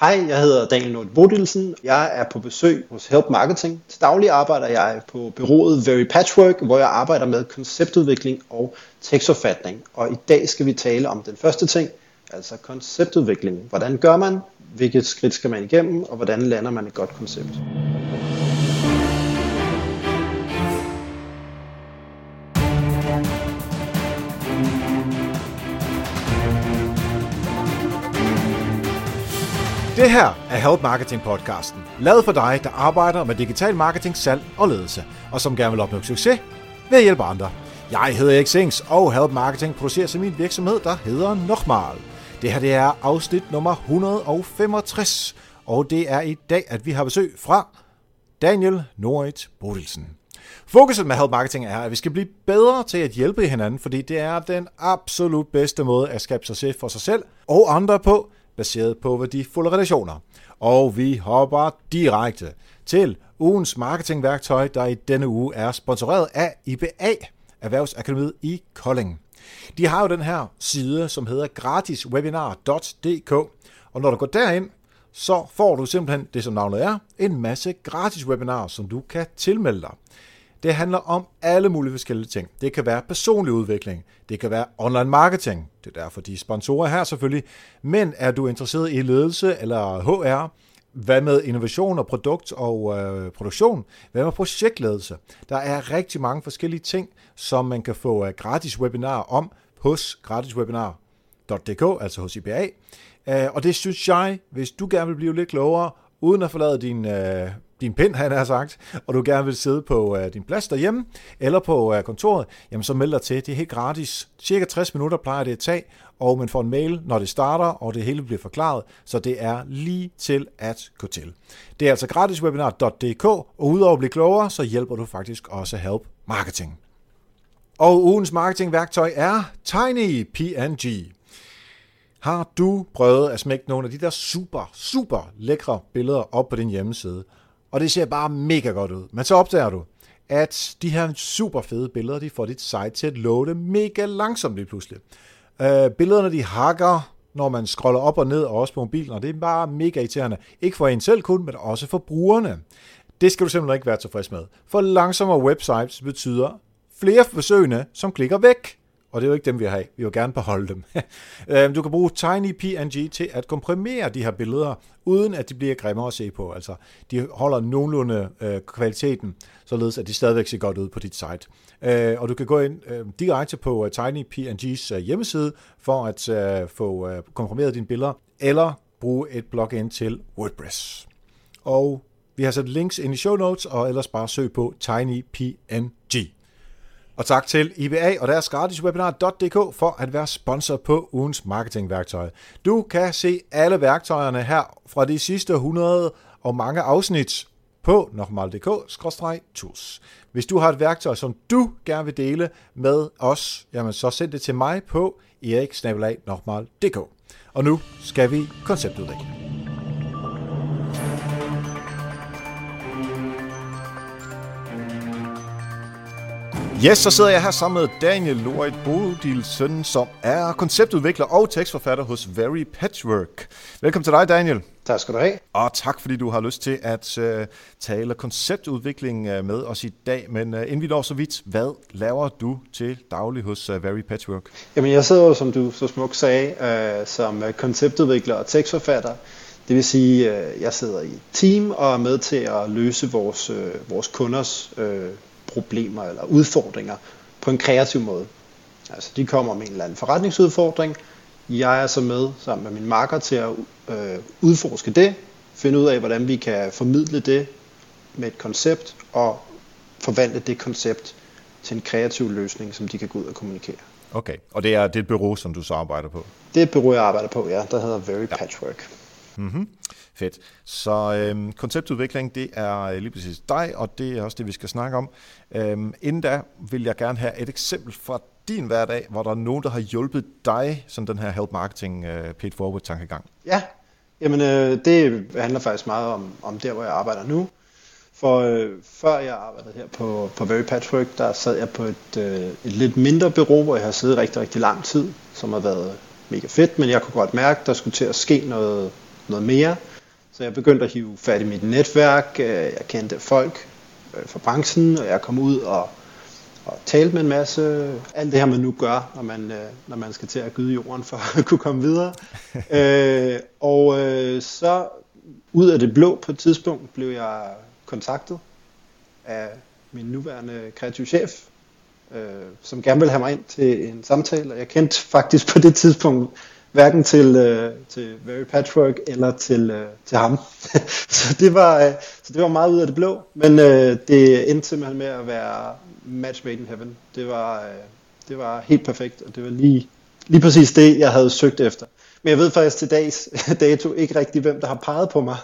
Hej, jeg hedder Daniel Nord Bodilsen. Jeg er på besøg hos Help Marketing. Til daglig arbejder jeg på bureauet Very Patchwork, hvor jeg arbejder med konceptudvikling og tekstforfatning. Og i dag skal vi tale om den første ting, altså konceptudvikling. Hvordan gør man? Hvilket skridt skal man igennem? Og hvordan lander man et godt koncept? Det her er Help Marketing podcasten, lavet for dig, der arbejder med digital marketing, salg og ledelse, og som gerne vil opnå succes ved at hjælpe andre. Jeg hedder Erik Sings, og Help Marketing producerer sig min virksomhed, der hedder Nochmal. Det her det er afsnit nummer 165, og det er i dag, at vi har besøg fra Daniel Norit Bodilsen. Fokuset med Help Marketing er, at vi skal blive bedre til at hjælpe hinanden, fordi det er den absolut bedste måde at skabe succes for sig selv og andre på, baseret på værdifulde relationer. Og vi hopper direkte til ugens marketingværktøj, der i denne uge er sponsoreret af IBA, Erhvervsakademiet i Kolding. De har jo den her side, som hedder gratiswebinar.dk, og når du går derind, så får du simpelthen det, som navnet er, en masse gratis webinarer, som du kan tilmelde dig. Det handler om alle mulige forskellige ting. Det kan være personlig udvikling, det kan være online marketing, det er derfor de sponsorer her selvfølgelig, men er du interesseret i ledelse eller HR, hvad med innovation og produkt og øh, produktion? Hvad med projektledelse? Der er rigtig mange forskellige ting, som man kan få uh, gratis webinar om hos gratiswebinar.dk, altså hos IBA. Uh, øh, og det synes jeg, hvis du gerne vil blive lidt klogere, uden at forlade din øh, din pind, han har sagt, og du gerne vil sidde på øh, din plads derhjemme, eller på øh, kontoret, jamen så meld dig til. Det er helt gratis. Cirka 60 minutter plejer det at tage, og man får en mail, når det starter, og det hele bliver forklaret, så det er lige til at gå til. Det er altså gratiswebinar.dk, og udover at blive klogere, så hjælper du faktisk også Help Marketing. Og ugens marketingværktøj er Tiny PNG. Har du prøvet at smække nogle af de der super, super lækre billeder op på din hjemmeside, og det ser bare mega godt ud. Men så opdager du, at de her super fede billeder, de får dit site til at loade mega langsomt lige pludselig. Øh, billederne, de hakker, når man scroller op og ned, og også på mobilen, og det er bare mega irriterende. Ikke for en selv kun, men også for brugerne. Det skal du simpelthen ikke være tilfreds med. For langsommere websites betyder flere besøgende, som klikker væk og det er jo ikke dem, vi har. Vi vil gerne beholde dem. Øhm, du kan bruge TinyPNG til at komprimere de her billeder, uden at de bliver grimme at se på. Altså, de holder nogenlunde øh, kvaliteten, således at de stadigvæk ser godt ud på dit site. Øh, og du kan gå ind øh, direkte på øh, uh, TinyPNG's uh, øh, hjemmeside for at uh, få uh, komprimeret dine billeder, eller bruge et plugin til WordPress. Og vi har sat links ind i show notes, og ellers bare søg på TinyPNG. Og tak til IBA og deres gratiswebinar.dk for at være sponsor på ugens marketingværktøj. Du kan se alle værktøjerne her fra de sidste 100 og mange afsnit på nokmal.dk-tools. Hvis du har et værktøj, som du gerne vil dele med os, jamen så send det til mig på eriksnabelag.nokmal.dk. Og nu skal vi konceptudvikle. Yes, så sidder jeg her sammen med Daniel Lloyd Bodilsen, som er konceptudvikler og tekstforfatter hos Very Patchwork. Velkommen til dig, Daniel. Tak skal du have. Og tak, fordi du har lyst til at uh, tale konceptudvikling uh, med os i dag. Men uh, inden vi når så vidt, hvad laver du til daglig hos uh, Very Patchwork? Jamen, jeg sidder jo, som du så smukt sagde, uh, som konceptudvikler og tekstforfatter. Det vil sige, at jeg sidder i et team og er med til at løse vores, vores kunders problemer eller udfordringer på en kreativ måde. Altså de kommer med en eller anden forretningsudfordring. Jeg er så med sammen med min marker til at øh, udforske det, finde ud af, hvordan vi kan formidle det med et koncept og forvandle det koncept til en kreativ løsning, som de kan gå ud og kommunikere. Okay, og det er, det er et bureau, som du så arbejder på? Det er et bureau, jeg arbejder på, ja, der hedder Very ja. Patchwork. Mm-hmm. Fedt. Så øhm, konceptudvikling, det er øh, lige præcis dig, og det er også det, vi skal snakke om. Øhm, inden da vil jeg gerne have et eksempel fra din hverdag, hvor der er nogen, der har hjulpet dig, som den her help marketing øh, paid forward tankegang. Ja, jamen øh, det handler faktisk meget om, om der, hvor jeg arbejder nu. For øh, før jeg arbejdede her på, på Very Patchwork, der sad jeg på et, øh, et lidt mindre bureau, hvor jeg har siddet rigtig, rigtig lang tid, som har været mega fedt, men jeg kunne godt mærke, der skulle til at ske noget, noget mere. Så jeg begyndte at hive fat i mit netværk, øh, jeg kendte folk øh, fra branchen, og jeg kom ud og, og talte med en masse, alt det her man nu gør, når man, øh, når man skal til at gyde jorden for at kunne komme videre. øh, og øh, så ud af det blå på et tidspunkt blev jeg kontaktet af min nuværende kreativ chef, øh, som gerne ville have mig ind til en samtale, og jeg kendte faktisk på det tidspunkt hverken til, øh, til Very Patchwork eller til, øh, til ham. så, det var, øh, så det var meget ud af det blå, men øh, det endte simpelthen med at være match made in heaven. Det var, øh, det var helt perfekt, og det var lige, lige præcis det, jeg havde søgt efter. Men jeg ved faktisk til dags dato ikke rigtig, hvem der har peget på mig.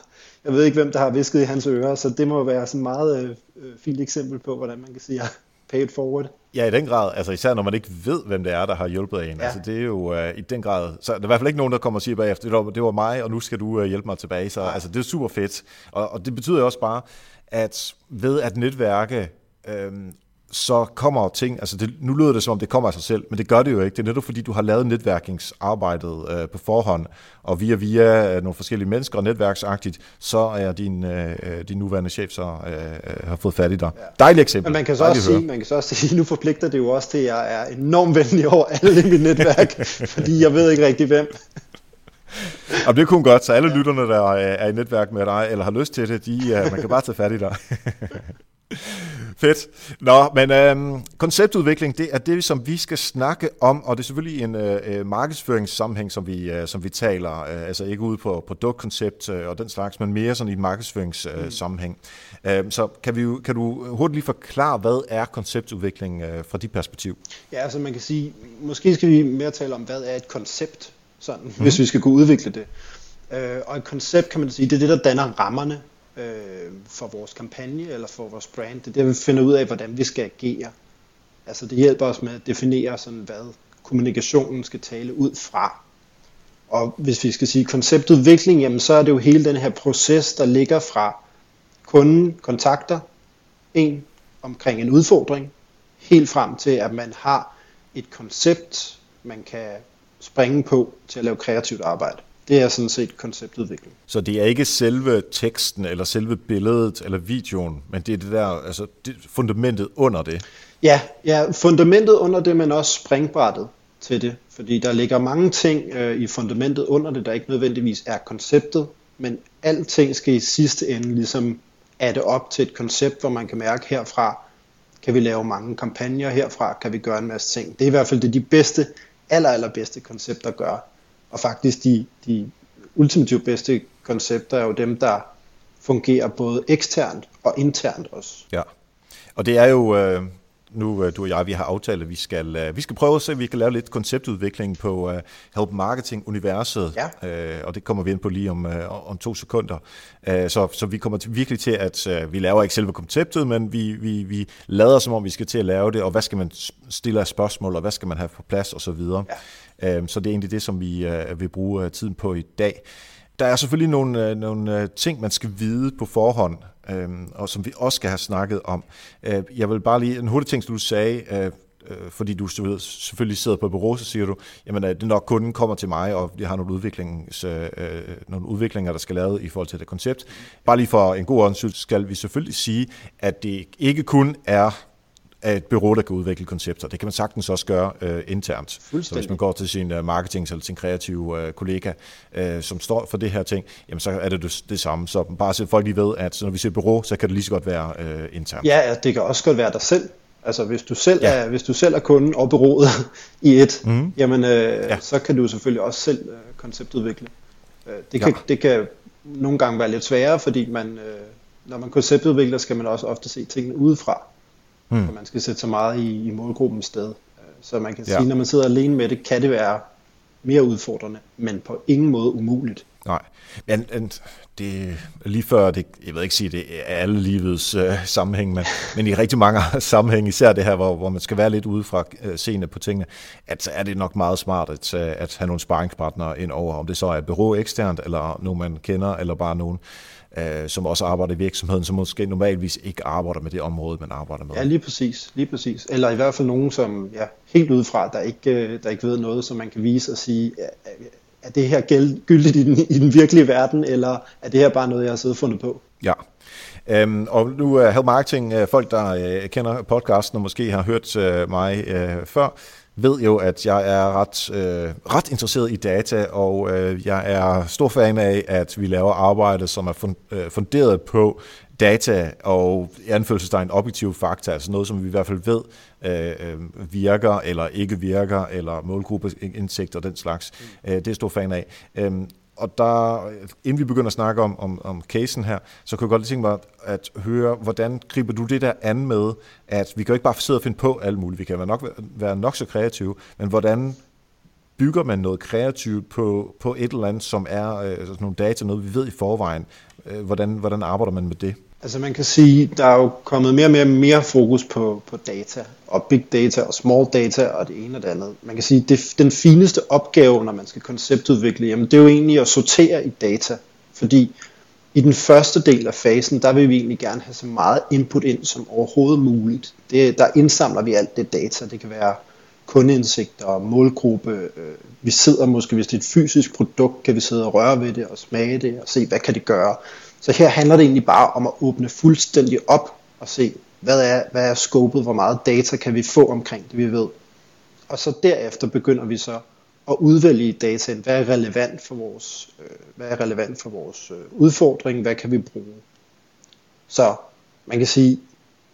Jeg ved ikke, hvem der har visket i hans ører, så det må være sådan et meget øh, øh fint eksempel på, hvordan man kan sige, at pay it forward. Ja, i den grad. Altså især når man ikke ved, hvem det er, der har hjulpet en. Ja. Altså det er jo uh, i den grad... Så der er i hvert fald ikke nogen, der kommer og siger bagefter, det var, det var mig, og nu skal du uh, hjælpe mig tilbage. Så ja. altså, det er super fedt. Og, og det betyder også bare, at ved at netværke øhm, så kommer ting, altså det, nu lyder det som om det kommer af sig selv, men det gør det jo ikke. Det er netop fordi, du har lavet netværkingsarbejdet øh, på forhånd, og via via øh, nogle forskellige mennesker og netværksagtigt, så er din, øh, øh din nuværende chef så øh, øh, har fået fat i dig. Ja. Dejligt eksempel. Men man kan så også sige, man kan så også sige, nu forpligter det jo også til, at jeg er enormt venlig over alle i mit netværk, fordi jeg ved ikke rigtig hvem. Og det kunne godt, så alle ja. lytterne, der er i netværk med dig, eller har lyst til det, de, man kan bare tage fat i dig. Fedt. Nå, men øhm, konceptudvikling, det er det, som vi skal snakke om, og det er selvfølgelig en øh, øh markedsføringssammenhæng, som vi, øh, som vi taler, øh, altså ikke ude på produktkoncept øh, og den slags, men mere sådan i en markedsføringssammenhæng. Mm. øh, så kan, vi, kan du hurtigt lige forklare, hvad er konceptudvikling øh, fra dit perspektiv? Ja, altså man kan sige, måske skal vi mere tale om, hvad er et koncept, sådan, mm. hvis vi skal kunne udvikle det. Øh, og et koncept, kan man sige, det er det, der danner rammerne øh, for vores kampagne eller for vores brand. Det er der, vi finder ud af, hvordan vi skal agere. Altså det hjælper os med at definere, sådan, hvad kommunikationen skal tale ud fra. Og hvis vi skal sige konceptudvikling, jamen så er det jo hele den her proces, der ligger fra kunden kontakter en omkring en udfordring, helt frem til, at man har et koncept, man kan springe på til at lave kreativt arbejde. Det er sådan set konceptudvikling. Så det er ikke selve teksten, eller selve billedet, eller videoen, men det er det der, altså det, fundamentet under det? Ja, ja, fundamentet under det, men også springbrættet til det. Fordi der ligger mange ting øh, i fundamentet under det, der ikke nødvendigvis er konceptet, men alting skal i sidste ende ligesom adde op til et koncept, hvor man kan mærke herfra, kan vi lave mange kampagner, herfra kan vi gøre en masse ting. Det er i hvert fald det de bedste, aller, allerbedste koncepter gør og faktisk de, de ultimativt bedste koncepter er jo dem, der fungerer både eksternt og internt også. Ja, og det er jo, øh, nu øh, du og jeg, vi har aftalt, at vi skal, øh, vi skal prøve at se, at vi kan lave lidt konceptudvikling på Help Marketing-universet, ja. og det kommer vi ind på lige om, om to sekunder. så, så vi kommer til, virkelig til, at vi laver ikke selve konceptet, men vi, vi, vi lader som om, vi skal til at lave det, og hvad skal man stille af spørgsmål, og hvad skal man have på plads, og så videre. Ja. Øhm, så det er egentlig det, som vi øh, vil bruge øh, tiden på i dag. Der er selvfølgelig nogle, øh, nogle ting, man skal vide på forhånd, øhm, og som vi også skal have snakket om. Jeg vil bare lige, en hurtig ting, som du sagde, fordi du selvfølgelig sidder på et bureau, så siger du, jamen det nok kunden kommer til mig, og jeg har nogle, udviklings, nogle udviklinger, der skal laves i forhold til det koncept. Bare lige for en god ordens skal vi selvfølgelig sige, at det ikke kun er af et bureau, der kan udvikle koncepter. Det kan man sagtens også gøre øh, internt. Så hvis man går til sin uh, marketing eller sin kreative uh, kollega, uh, som står for det her ting, jamen så er det det, det samme. Så bare så folk lige ved, at når vi ser bureau, så kan det lige så godt være uh, internt. Ja, det kan også godt være dig selv. Altså hvis du selv, ja. er, hvis du selv er kunden og bureauet i et, mm. jamen øh, ja. så kan du selvfølgelig også selv øh, konceptudvikle. Øh, det, kan, ja. det kan nogle gange være lidt sværere, fordi man, øh, når man konceptudvikler, skal man også ofte se tingene udefra. Mm. Og man skal sætte så meget i, i målgruppens sted. Så man kan ja. sige, når man sidder alene med det, kan det være mere udfordrende, men på ingen måde umuligt. Nej, men, men det lige før, det, jeg ved ikke sige, det er alle livets øh, sammenhæng, men, men i rigtig mange sammenhæng, især det her, hvor, hvor man skal være lidt ude fra øh, scene på tingene, at er det nok meget smart at, øh, at have nogle sparringspartnere ind over, om det så er et bureau eksternt, eller nogen man kender, eller bare nogen, øh, som også arbejder i virksomheden, som måske normalvis ikke arbejder med det område, man arbejder med. Ja, lige præcis. Lige præcis. Eller i hvert fald nogen, som ja, helt udefra, der ikke, øh, der ikke ved noget, som man kan vise og sige, er det her gyldigt i den, i den virkelige verden, eller er det her bare noget, jeg har siddet og fundet på? Ja. Um, og nu er uh, Help Marketing, uh, folk der uh, kender podcasten og måske har hørt uh, mig uh, før, ved jo, at jeg er ret, øh, ret interesseret i data, og øh, jeg er stor fan af, at vi laver arbejde, som er funderet på data og i anførselstegn objektive fakta, altså noget, som vi i hvert fald ved øh, virker eller ikke virker, eller målgruppeindsigt og den slags. Mm. Øh, det er jeg stor fan af. Øh, og der, inden vi begynder at snakke om, om, om casen her, så kunne jeg godt lige tænke mig at høre, hvordan griber du det der an med, at vi kan jo ikke bare sidde og finde på alt muligt, vi kan være nok, være nok så kreative, men hvordan bygger man noget kreativt på, på et eller andet, som er øh, sådan nogle data, noget vi ved i forvejen. Øh, hvordan, hvordan arbejder man med det? Altså man kan sige, der er jo kommet mere og mere, mere fokus på, på data, og big data og small data og det ene og det andet. Man kan sige, det den fineste opgave, når man skal konceptudvikle, jamen det er jo egentlig at sortere i data. Fordi i den første del af fasen, der vil vi egentlig gerne have så meget input ind som overhovedet muligt. Det, der indsamler vi alt det data. Det kan være kundeindsigter, målgruppe. Øh, vi sidder måske, hvis det er et fysisk produkt, kan vi sidde og røre ved det og smage det og se, hvad kan det gøre. Så her handler det egentlig bare om at åbne fuldstændig op og se, hvad er, hvad er scopet, hvor meget data kan vi få omkring det, vi ved. Og så derefter begynder vi så at udvælge dataen, hvad er relevant for vores, øh, hvad er relevant for vores øh, udfordring, hvad kan vi bruge. Så man kan sige,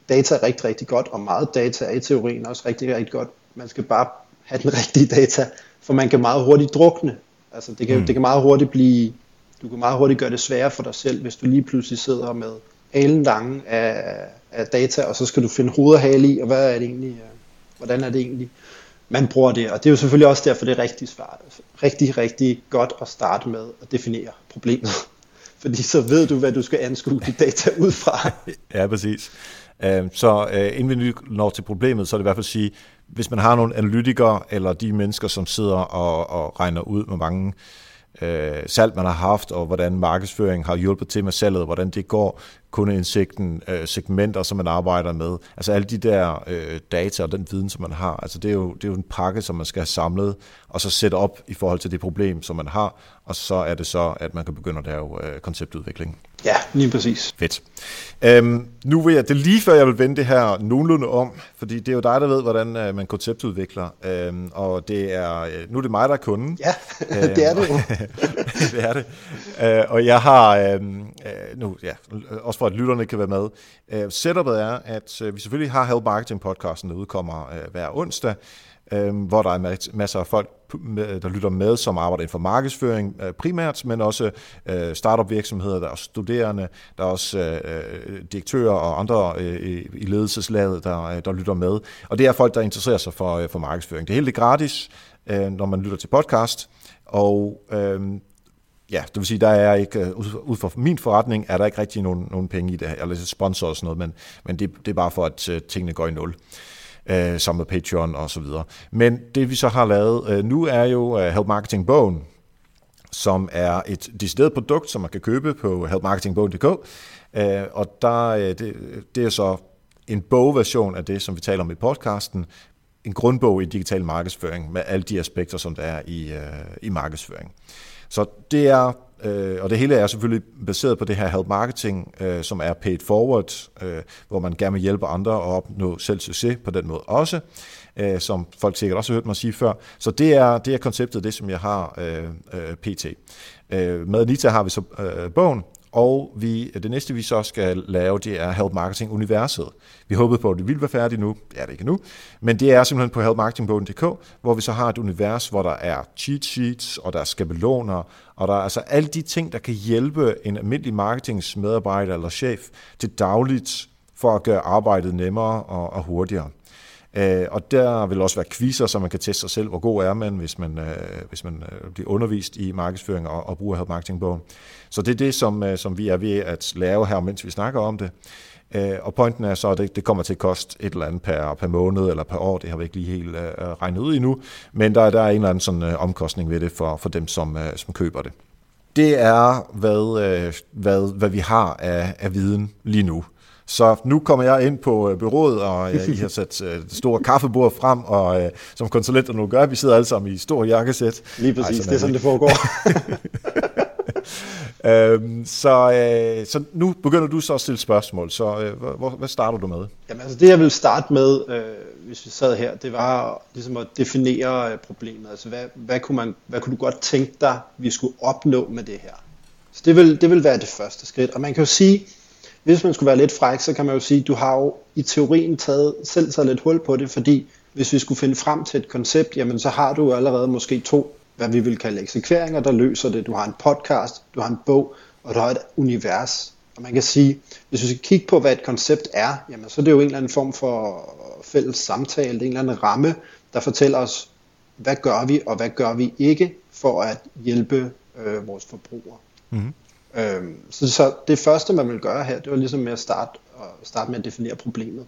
data er rigtig, rigtig godt, og meget data er i teorien også rigtig, rigtig godt. Man skal bare have den rigtige data, for man kan meget hurtigt drukne. Altså det kan, mm. det kan meget hurtigt blive du kan meget hurtigt gøre det sværere for dig selv, hvis du lige pludselig sidder med alen lange af, af data, og så skal du finde hoved og hale i, og hvad er det egentlig, øh, hvordan er det egentlig, man bruger det. Og det er jo selvfølgelig også derfor, det er rigtig svært. Altså, rigtig, rigtig godt at starte med at definere problemet. Fordi så ved du, hvad du skal anskue dit data ud fra. ja, præcis. Øhm, så øh, inden vi når til problemet, så er det i hvert fald at sige, hvis man har nogle analytikere, eller de mennesker, som sidder og, og regner ud, hvor mange øh, Øh, salg, man har haft, og hvordan markedsføringen har hjulpet til med salget, og hvordan det går, kundeindsigten, øh, segmenter, som man arbejder med. Altså alle de der øh, data og den viden, som man har. Altså det er, jo, det er jo en pakke, som man skal have samlet, og så sætte op i forhold til det problem, som man har, og så er det så, at man kan begynde at lave øh, konceptudvikling. Ja, lige præcis. Fedt. Øhm, nu vil jeg, det er lige før jeg vil vende det her nogenlunde om, fordi det er jo dig, der ved, hvordan øh, man konceptudvikler, øhm, og det er, øh, nu er det mig, der er kunden. Ja, øhm, det er det jo. det er det. Øh, og jeg har, øhm, øh, nu, ja, også for at lytterne kan være med, øh, setupet er, at øh, vi selvfølgelig har Help Marketing podcasten, der udkommer øh, hver onsdag, øh, hvor der er masser af folk, der lytter med, som arbejder inden for markedsføring øh, primært, men også øh, startup virksomheder, der er studerende, der er også øh, øh direktører og andre øh, i ledelseslaget, der, øh, der lytter med. Og det er folk, der interesserer sig for, øh, for markedsføring. Det er helt gratis, øh, når man lytter til podcast, og øh, ja, det vil sige, der er ikke, øh, ud fra min forretning, er der ikke rigtig nogen, nogen penge i det, eller sponsor og sådan noget, men, men det, det er bare for, at øh, tingene går i nul øh, sammen med Patreon og så videre. Men det vi så har lavet øh, nu er jo øh, Help Marketing Bogen, som er et decideret produkt, som man kan købe på helpmarketingbogen.dk, øh, og der, øh, det, det er så en bogversion af det, som vi taler om i podcasten, en grundbog i digital markedsføring med alle de aspekter, som der er i, øh, i markedsføring. Så det er Øh, og det hele er selvfølgelig baseret på det her help marketing, øh, som er paid forward, øh, hvor man gerne vil hjælpe andre at opnå selv succes på den måde også, øh, som folk sikkert også har hørt mig sige før. Så det er, det er konceptet, det som jeg har øh, øh, pt. Øh, med Anita har vi så øh, bogen, og vi, det næste, vi så skal lave, det er Help Marketing Universet. Vi håbede på, at det ville være færdigt nu. Det er det ikke nu. Men det er simpelthen på helpmarketingbogen.dk, hvor vi så har et univers, hvor der er cheat sheets, og der er skabeloner, og der er altså alle de ting, der kan hjælpe en almindelig marketingsmedarbejder eller chef til dagligt for at gøre arbejdet nemmere og, og hurtigere. Øh, og der vil også være quizzer, så man kan teste sig selv, hvor god er man, hvis man, øh, hvis man øh, bliver undervist i markedsføring og, og bruger Help Marketing-bogen. Så det er det, som, øh, som vi er ved at lave her, mens vi snakker om det. Øh, og pointen er så, at det, det kommer til at koste et eller andet per, per måned eller per år. Det har vi ikke lige helt øh, regnet ud endnu. Men der, der er en eller anden sådan, øh, omkostning ved det for, for dem, som, øh, som køber det. Det er, hvad, øh, hvad, hvad vi har af, af viden lige nu. Så nu kommer jeg ind på øh, byrådet, og øh, I har sat øh, det store kaffebord frem, og som konsulenter nu gør, vi sidder alle sammen i stor jakkesæt. Lige præcis, Ej, det er sådan, det foregår. øhm, så, øh, så nu begynder du så at stille spørgsmål, så øh, hvor, hvad starter du med? Jamen altså det jeg vil starte med, øh, hvis vi sad her, det var ligesom at definere øh, problemet. Altså hvad, hvad, kunne man, hvad kunne du godt tænke dig, vi skulle opnå med det her? Så det vil, det vil være det første skridt. Og man kan jo sige, hvis man skulle være lidt fræk, så kan man jo sige, du har jo i teorien taget, selv taget lidt hul på det, fordi hvis vi skulle finde frem til et koncept, jamen så har du allerede måske to, hvad vi vil kalde eksekveringer, der løser det. Du har en podcast, du har en bog, og du har et univers. Og man kan sige, hvis vi skal kigge på, hvad et koncept er, jamen så er det jo en eller anden form for fælles samtale, det er en eller anden ramme, der fortæller os, hvad gør vi, og hvad gør vi ikke for at hjælpe øh, vores forbrugere. Mm-hmm. Øhm, så, så det første, man vil gøre her, det var ligesom med at starte, at starte med at definere problemet.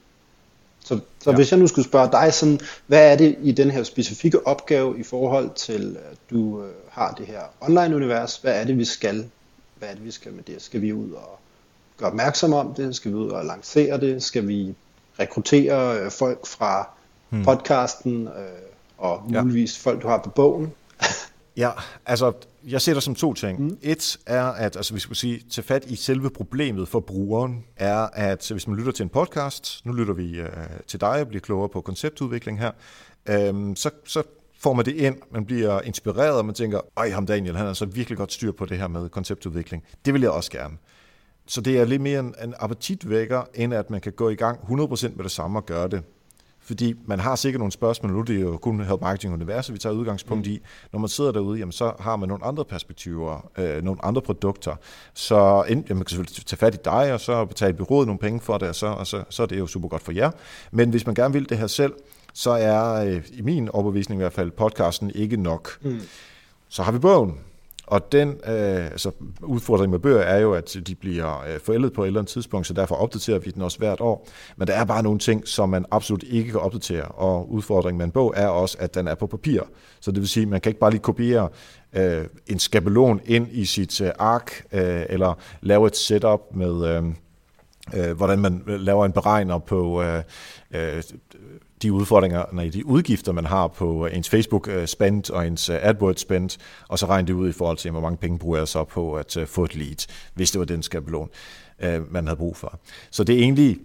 Så, så ja. hvis jeg nu skulle spørge dig, sådan, hvad er det i den her specifikke opgave i forhold til, at du øh, har det her online-univers, hvad er det, vi skal? Hvad er det, vi skal med det? Skal vi ud og gøre opmærksom om det? Skal vi ud og lancere det? Skal vi rekruttere øh, folk fra hmm. podcasten øh, og muligvis ja. folk, du har på bogen? Ja, altså jeg ser det som to ting. Mm. Et er, at altså, vi skulle sige, tage fat i selve problemet for brugeren, er, at hvis man lytter til en podcast, nu lytter vi uh, til dig og bliver klogere på konceptudvikling her, um, så, så får man det ind, man bliver inspireret, og man tænker, ej ham Daniel, han har så virkelig godt styr på det her med konceptudvikling. Det vil jeg også gerne. Så det er lidt mere en, en appetitvækker, end at man kan gå i gang 100% med det samme og gøre det. Fordi man har sikkert nogle spørgsmål, nu det er jo kun Help Marketing Universet, vi tager udgangspunkt mm. i. Når man sidder derude, jamen, så har man nogle andre perspektiver, øh, nogle andre produkter. Så enten, jamen, man kan selvfølgelig tage fat i dig, og så betale byrådet nogle penge for det, og så, og så, så er det jo super godt for jer. Men hvis man gerne vil det her selv, så er øh, i min overbevisning i hvert fald podcasten ikke nok. Mm. Så har vi bogen. Og den øh, altså, udfordring med bøger er jo, at de bliver øh, forældet på et eller andet tidspunkt, så derfor opdaterer vi den også hvert år. Men der er bare nogle ting, som man absolut ikke kan opdatere, og udfordringen med en bog er også, at den er på papir. Så det vil sige, at man kan ikke bare lige kopiere øh, en skabelon ind i sit øh, ark, øh, eller lave et setup med... Øh, øh, hvordan man øh, laver en beregner på øh, øh, de udfordringer, nej, de udgifter, man har på ens Facebook-spend og ens AdWords-spend, og så regne det ud i forhold til, hvor mange penge bruger jeg så på at øh, få et lead, hvis det var den skabelon, øh, man havde brug for. Så det er egentlig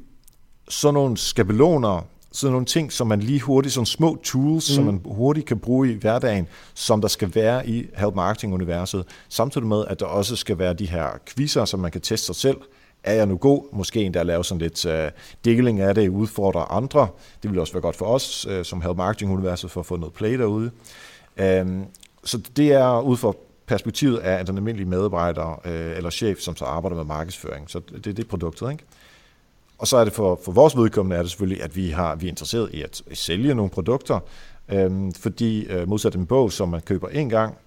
sådan nogle skabeloner, sådan nogle ting, som man lige hurtigt, sådan små tools, mm. som man hurtigt kan bruge i hverdagen, som der skal være i Help Marketing-universet, samtidig med, at der også skal være de her quizzer, som man kan teste sig selv, er jeg nu god? Måske endda lave sådan lidt uh, deling af det, udfordre andre. Det vil også være godt for os, uh, som havde marketinguniverset, for at få noget play derude. Um, så det er ud fra perspektivet af den almindelige medarbejder uh, eller chef, som så arbejder med markedsføring. Så det er det produktet, ikke? Og så er det for, for vores vedkommende er det selvfølgelig, at vi, har, vi er interesseret i at sælge nogle produkter, øhm, fordi øh, modsat en bog, som man køber en gang,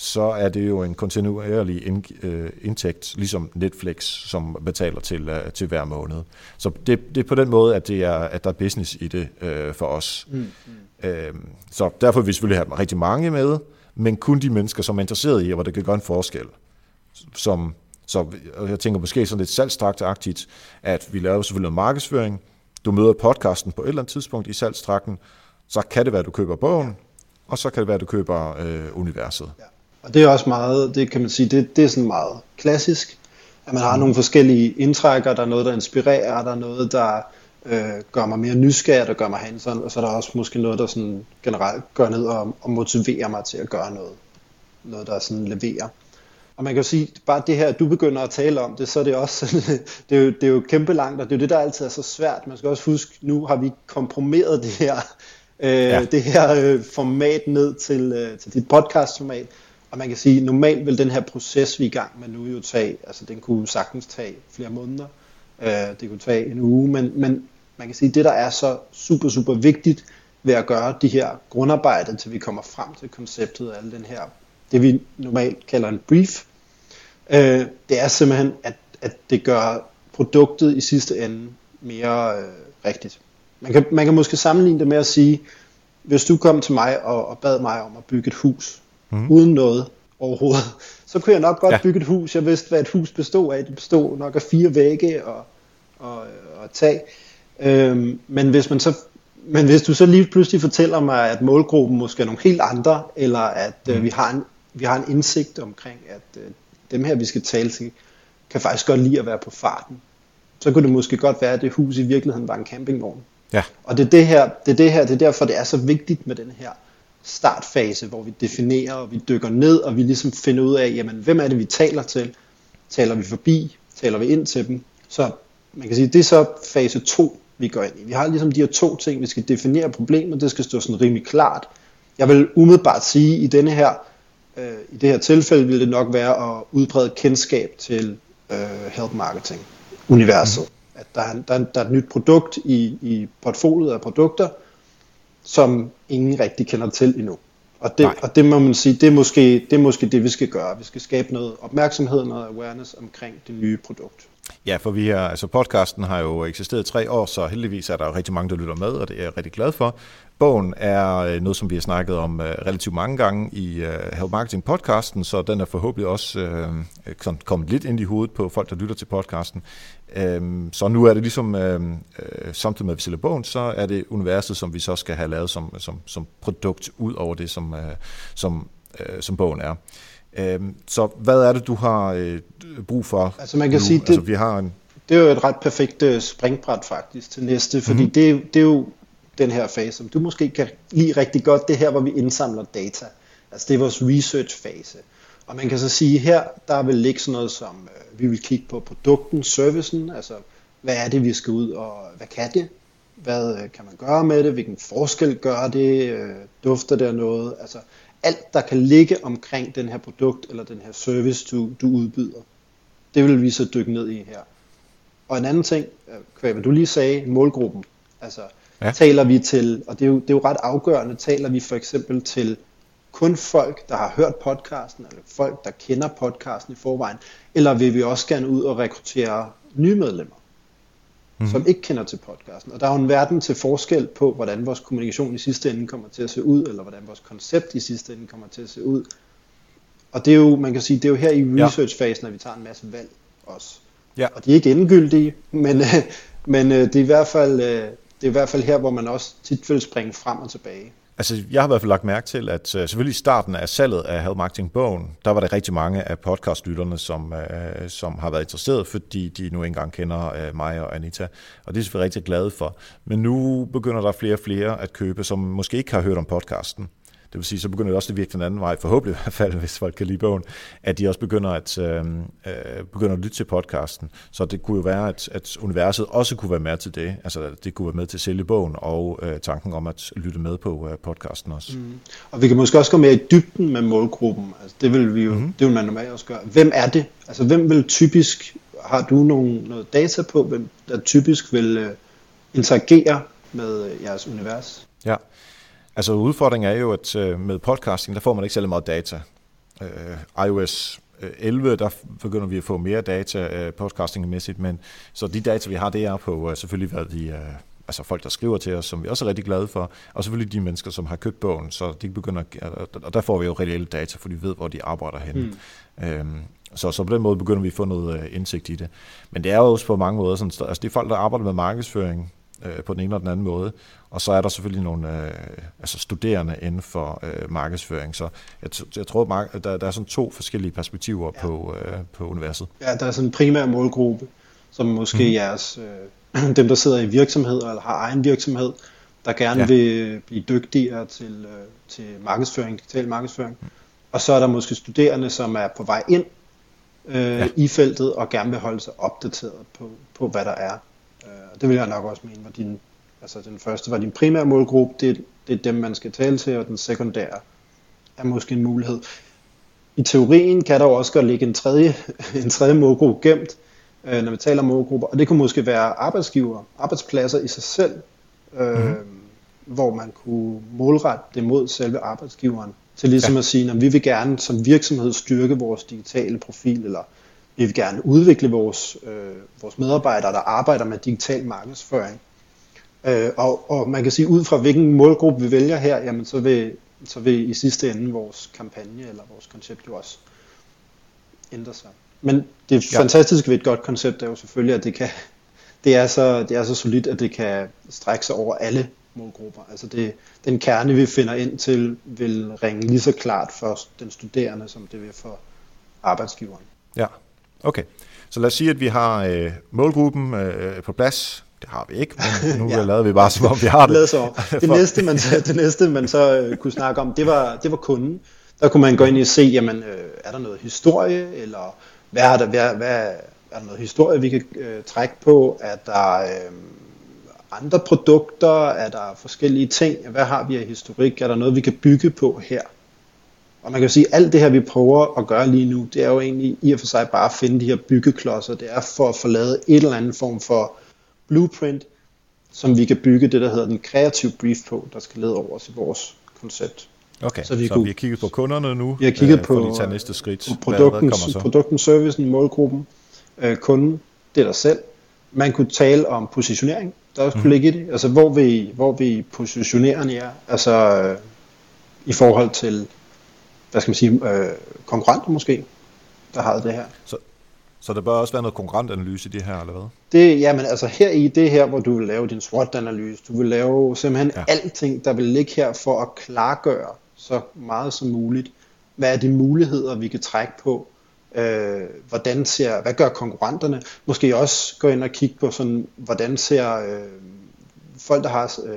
så er det jo en kontinuerlig øh, indtægt, ligesom Netflix, som betaler til, øh, til hver måned. Så det, det er på den måde, at, det er, at der er business i det øh, for os. Mm, mm. Øh, så derfor vil vi selvfølgelig have rigtig mange med, men kun de mennesker, som er interesseret i, hvor det kan gøre en forskel. Som, så jeg tænker måske sådan lidt salgstrakteagtigt, at vi laver selvfølgelig noget markedsføring, du møder podcasten på et eller andet tidspunkt i salgstrakten, så kan det være, at du køber bogen, og så kan det være, at du køber øh, universet. Ja. Og det er også meget, det kan man sige, det, det er sådan meget klassisk, at man har mm. nogle forskellige indtrækker, der er noget, der inspirerer, der er noget, der øh, gør mig mere nysgerrig, der gør mig hands og så er der også måske noget, der sådan generelt gør ned og, og motiverer mig til at gøre noget. Noget, der sådan leverer. Og man kan jo sige, bare det her, du begynder at tale om det, så er det også, det er jo, det er jo kæmpe langt, og det er jo det, der altid er så svært. Man skal også huske, nu har vi komprimeret det her, øh, ja. det her øh, format ned til, øh, til dit podcast-format. Og man kan sige, normalt vil den her proces, vi er i gang med nu, jo tage, altså den kunne sagtens tage flere måneder, øh, det kunne tage en uge, men, men man kan sige, det der er så super, super vigtigt ved at gøre de her grundarbejder, til vi kommer frem til konceptet af den her, det vi normalt kalder en brief, øh, det er simpelthen, at, at det gør produktet i sidste ende mere øh, rigtigt. Man kan, man kan måske sammenligne det med at sige, hvis du kom til mig og, og bad mig om at bygge et hus, mm. uden noget overhovedet. Så kunne jeg nok godt ja. bygge et hus. Jeg vidste, hvad et hus bestod af. Det bestod nok af fire vægge og, at, at tage. Øhm, men hvis man så men hvis du så lige pludselig fortæller mig, at målgruppen måske er nogle helt andre, eller at øh, mm. vi, har en, vi har en indsigt omkring, at øh, dem her, vi skal tale til, kan faktisk godt lide at være på farten, så kunne det måske godt være, at det hus i virkeligheden var en campingvogn. Ja. Og det er, det, her, det er det her, det er derfor, det er så vigtigt med den her startfase, hvor vi definerer, og vi dykker ned, og vi ligesom finder ud af, jamen, hvem er det, vi taler til? Taler vi forbi? Taler vi ind til dem? Så man kan sige, det er så fase 2, vi går ind i. Vi har ligesom de her to ting, vi skal definere problemet, det skal stå sådan rimelig klart. Jeg vil umiddelbart sige, at i denne her, øh, i det her tilfælde vil det nok være at udbrede kendskab til øh, health marketing universet. Mm. At der er, der, er, der er et nyt produkt i, i portfoliet af produkter, som ingen rigtig kender til endnu. Og det, og det må man sige, det er, måske, det er måske det, vi skal gøre. Vi skal skabe noget opmærksomhed, noget awareness omkring det nye produkt. Ja, for vi har, altså podcasten har jo eksisteret tre år, så heldigvis er der jo rigtig mange, der lytter med, og det er jeg rigtig glad for. Bogen er øh, noget, som vi har snakket om øh, relativt mange gange i Help Marketing podcasten, så den er forhåbentlig også øh, kommet lidt ind i hovedet på folk, der lytter til podcasten. Øhm, så nu er det ligesom, øh, samtidig med at vi sælger bogen, så er det universet, som vi så skal have lavet som, som, som produkt ud over det, som, øh, som, øh, som bogen er. Øhm, så hvad er det, du har øh, brug for Altså man kan nu? sige, det, altså, vi har en... det er jo et ret perfekt øh, springbræt faktisk til næste, fordi mm-hmm. det, det er jo den her fase, som du måske kan lide rigtig godt, det her, hvor vi indsamler data. Altså det er vores research fase. Og man kan så sige, her der vil ligge sådan noget som, vi vil kigge på produkten, servicen, altså hvad er det, vi skal ud, og hvad kan det? Hvad øh, kan man gøre med det? Hvilken forskel gør det? Øh, dufter der noget? Altså alt, der kan ligge omkring den her produkt eller den her service, du, du udbyder. Det vil vi så dykke ned i her. Og en anden ting, hvad du lige sagde, målgruppen. Altså, ja. taler vi til, og det er, jo, det er jo ret afgørende, taler vi for eksempel til kun folk, der har hørt podcasten, eller folk, der kender podcasten i forvejen, eller vil vi også gerne ud og rekruttere nye medlemmer? mm. som ikke kender til podcasten. Og der er jo en verden til forskel på, hvordan vores kommunikation i sidste ende kommer til at se ud, eller hvordan vores koncept i sidste ende kommer til at se ud. Og det er jo, man kan sige, det er jo her i research-fasen, at vi tager en masse valg også. Ja. Og de er ikke endegyldige, men, men øh, det, er i hvert fald, øh, det er i hvert fald her, hvor man også tit vil springe frem og tilbage. Altså, jeg har i hvert fald lagt mærke til, at uh, selvfølgelig i starten af salget af Health Marketing Bogen, der var der rigtig mange af podcastlytterne, som, uh, som har været interesseret, fordi de nu engang kender uh, mig og Anita, og det er selvfølgelig rigtig glade for. Men nu begynder der flere og flere at købe, som måske ikke har hørt om podcasten. Det vil sige, så begynder det også at virke den anden vej, forhåbentlig i hvert fald, hvis folk kan lide bogen, at de også begynder at, øh, øh, begynder at lytte til podcasten. Så det kunne jo være, at, at universet også kunne være med til det. Altså, det kunne være med til at sælge bogen og øh, tanken om at lytte med på øh, podcasten også. Mm. Og vi kan måske også gå mere i dybden med målgruppen. Altså, det vil vi jo, mm-hmm. det vil man normalt også gøre. Hvem er det? Altså, hvem vil typisk, har du nogle, noget data på, hvem der typisk vil øh, interagere med øh, jeres univers? Ja, Altså udfordringen er jo, at øh, med podcasting, der får man ikke særlig meget data. Øh, iOS 11, der begynder vi at få mere data øh, podcastingmæssigt, men så de data, vi har, det er på selvfølgelig, hvad de, altså folk, der skriver til os, som vi også er rigtig glade for, og selvfølgelig de mennesker, som har købt bogen, så de begynder, og der får vi jo reelle data, for de ved, hvor de arbejder henne. Mm. Øhm, så, så på den måde begynder vi at få noget indsigt i det. Men det er jo også på mange måder sådan, altså det er folk, der arbejder med markedsføring, øh, på den ene eller den anden måde. Og så er der selvfølgelig nogle øh, altså studerende inden for øh, markedsføring. Så jeg, jeg tror, der, der er sådan to forskellige perspektiver ja. på, øh, på universet. Ja, der er sådan en primær målgruppe, som måske mm. jeres, øh, dem, der sidder i virksomheder eller har egen virksomhed, der gerne ja. vil blive dygtigere til, øh, til markedsføring, digital markedsføring. Mm. Og så er der måske studerende, som er på vej ind øh, ja. i feltet og gerne vil holde sig opdateret på, på hvad der er. Øh, det vil jeg nok også mene var din, altså den første var din primære målgruppe, det, det er dem, man skal tale til, og den sekundære er måske en mulighed. I teorien kan der også godt ligge en tredje, en tredje målgruppe gemt, øh, når vi taler om målgrupper, og det kunne måske være arbejdsgiver, arbejdspladser i sig selv, øh, mm-hmm. hvor man kunne målrette det mod selve arbejdsgiveren, til ligesom ja. at sige, at vi vil gerne som virksomhed styrke vores digitale profil, eller vi vil gerne udvikle vores, øh, vores medarbejdere, der arbejder med digital markedsføring. Øh, og, og man kan sige, ud fra hvilken målgruppe vi vælger her, jamen så vil, så vil i sidste ende vores kampagne eller vores koncept jo også ændre sig. Men det ja. fantastiske ved et godt koncept er jo selvfølgelig, at det kan, det er så, det er så solidt, at det kan strække sig over alle målgrupper. Altså det, den kerne, vi finder ind til, vil ringe lige så klart for den studerende, som det vil for arbejdsgiveren. Ja, okay. Så lad os sige, at vi har øh, målgruppen øh, på plads. Det har vi ikke, men nu ja. lavet vi bare, som om vi har det. Det næste, man, det næste, man så øh, kunne snakke om, det var, det var kunden. Der kunne man gå ind og se, jamen, øh, er der noget historie, eller hvad er der, hvad, hvad, er der noget historie, vi kan øh, trække på? Er der øh, andre produkter? Er der forskellige ting? Hvad har vi af historik? Er der noget, vi kan bygge på her? Og man kan jo sige, at alt det her, vi prøver at gøre lige nu, det er jo egentlig i og for sig bare at finde de her byggeklodser. Det er for at få lavet et eller andet form for blueprint, som vi kan bygge det, der hedder den kreative brief på, der skal lede over os i vores koncept. Okay, så vi, så kunne, vi har kigget på kunderne nu, vi har kigget øh, på, for at tage næste skridt. På produkten, hvad, hvad så? produkten, servicen, målgruppen, øh, kunden, det er dig selv. Man kunne tale om positionering, der også mm. kunne ligge i det. Altså, hvor vi, hvor vi positionerer jer, altså øh, i forhold til, hvad skal man sige, øh, konkurrenter måske, der har det her. Så, så der bør også være noget konkurrentanalyse i det her, eller hvad? Det, jamen altså her i det her, hvor du vil lave din SWOT-analyse, du vil lave simpelthen ja. alting, der vil ligge her for at klargøre så meget som muligt, hvad er de muligheder, vi kan trække på, øh, hvordan ser, hvad gør konkurrenterne, måske også gå ind og kigge på sådan, hvordan ser øh, folk, der har øh,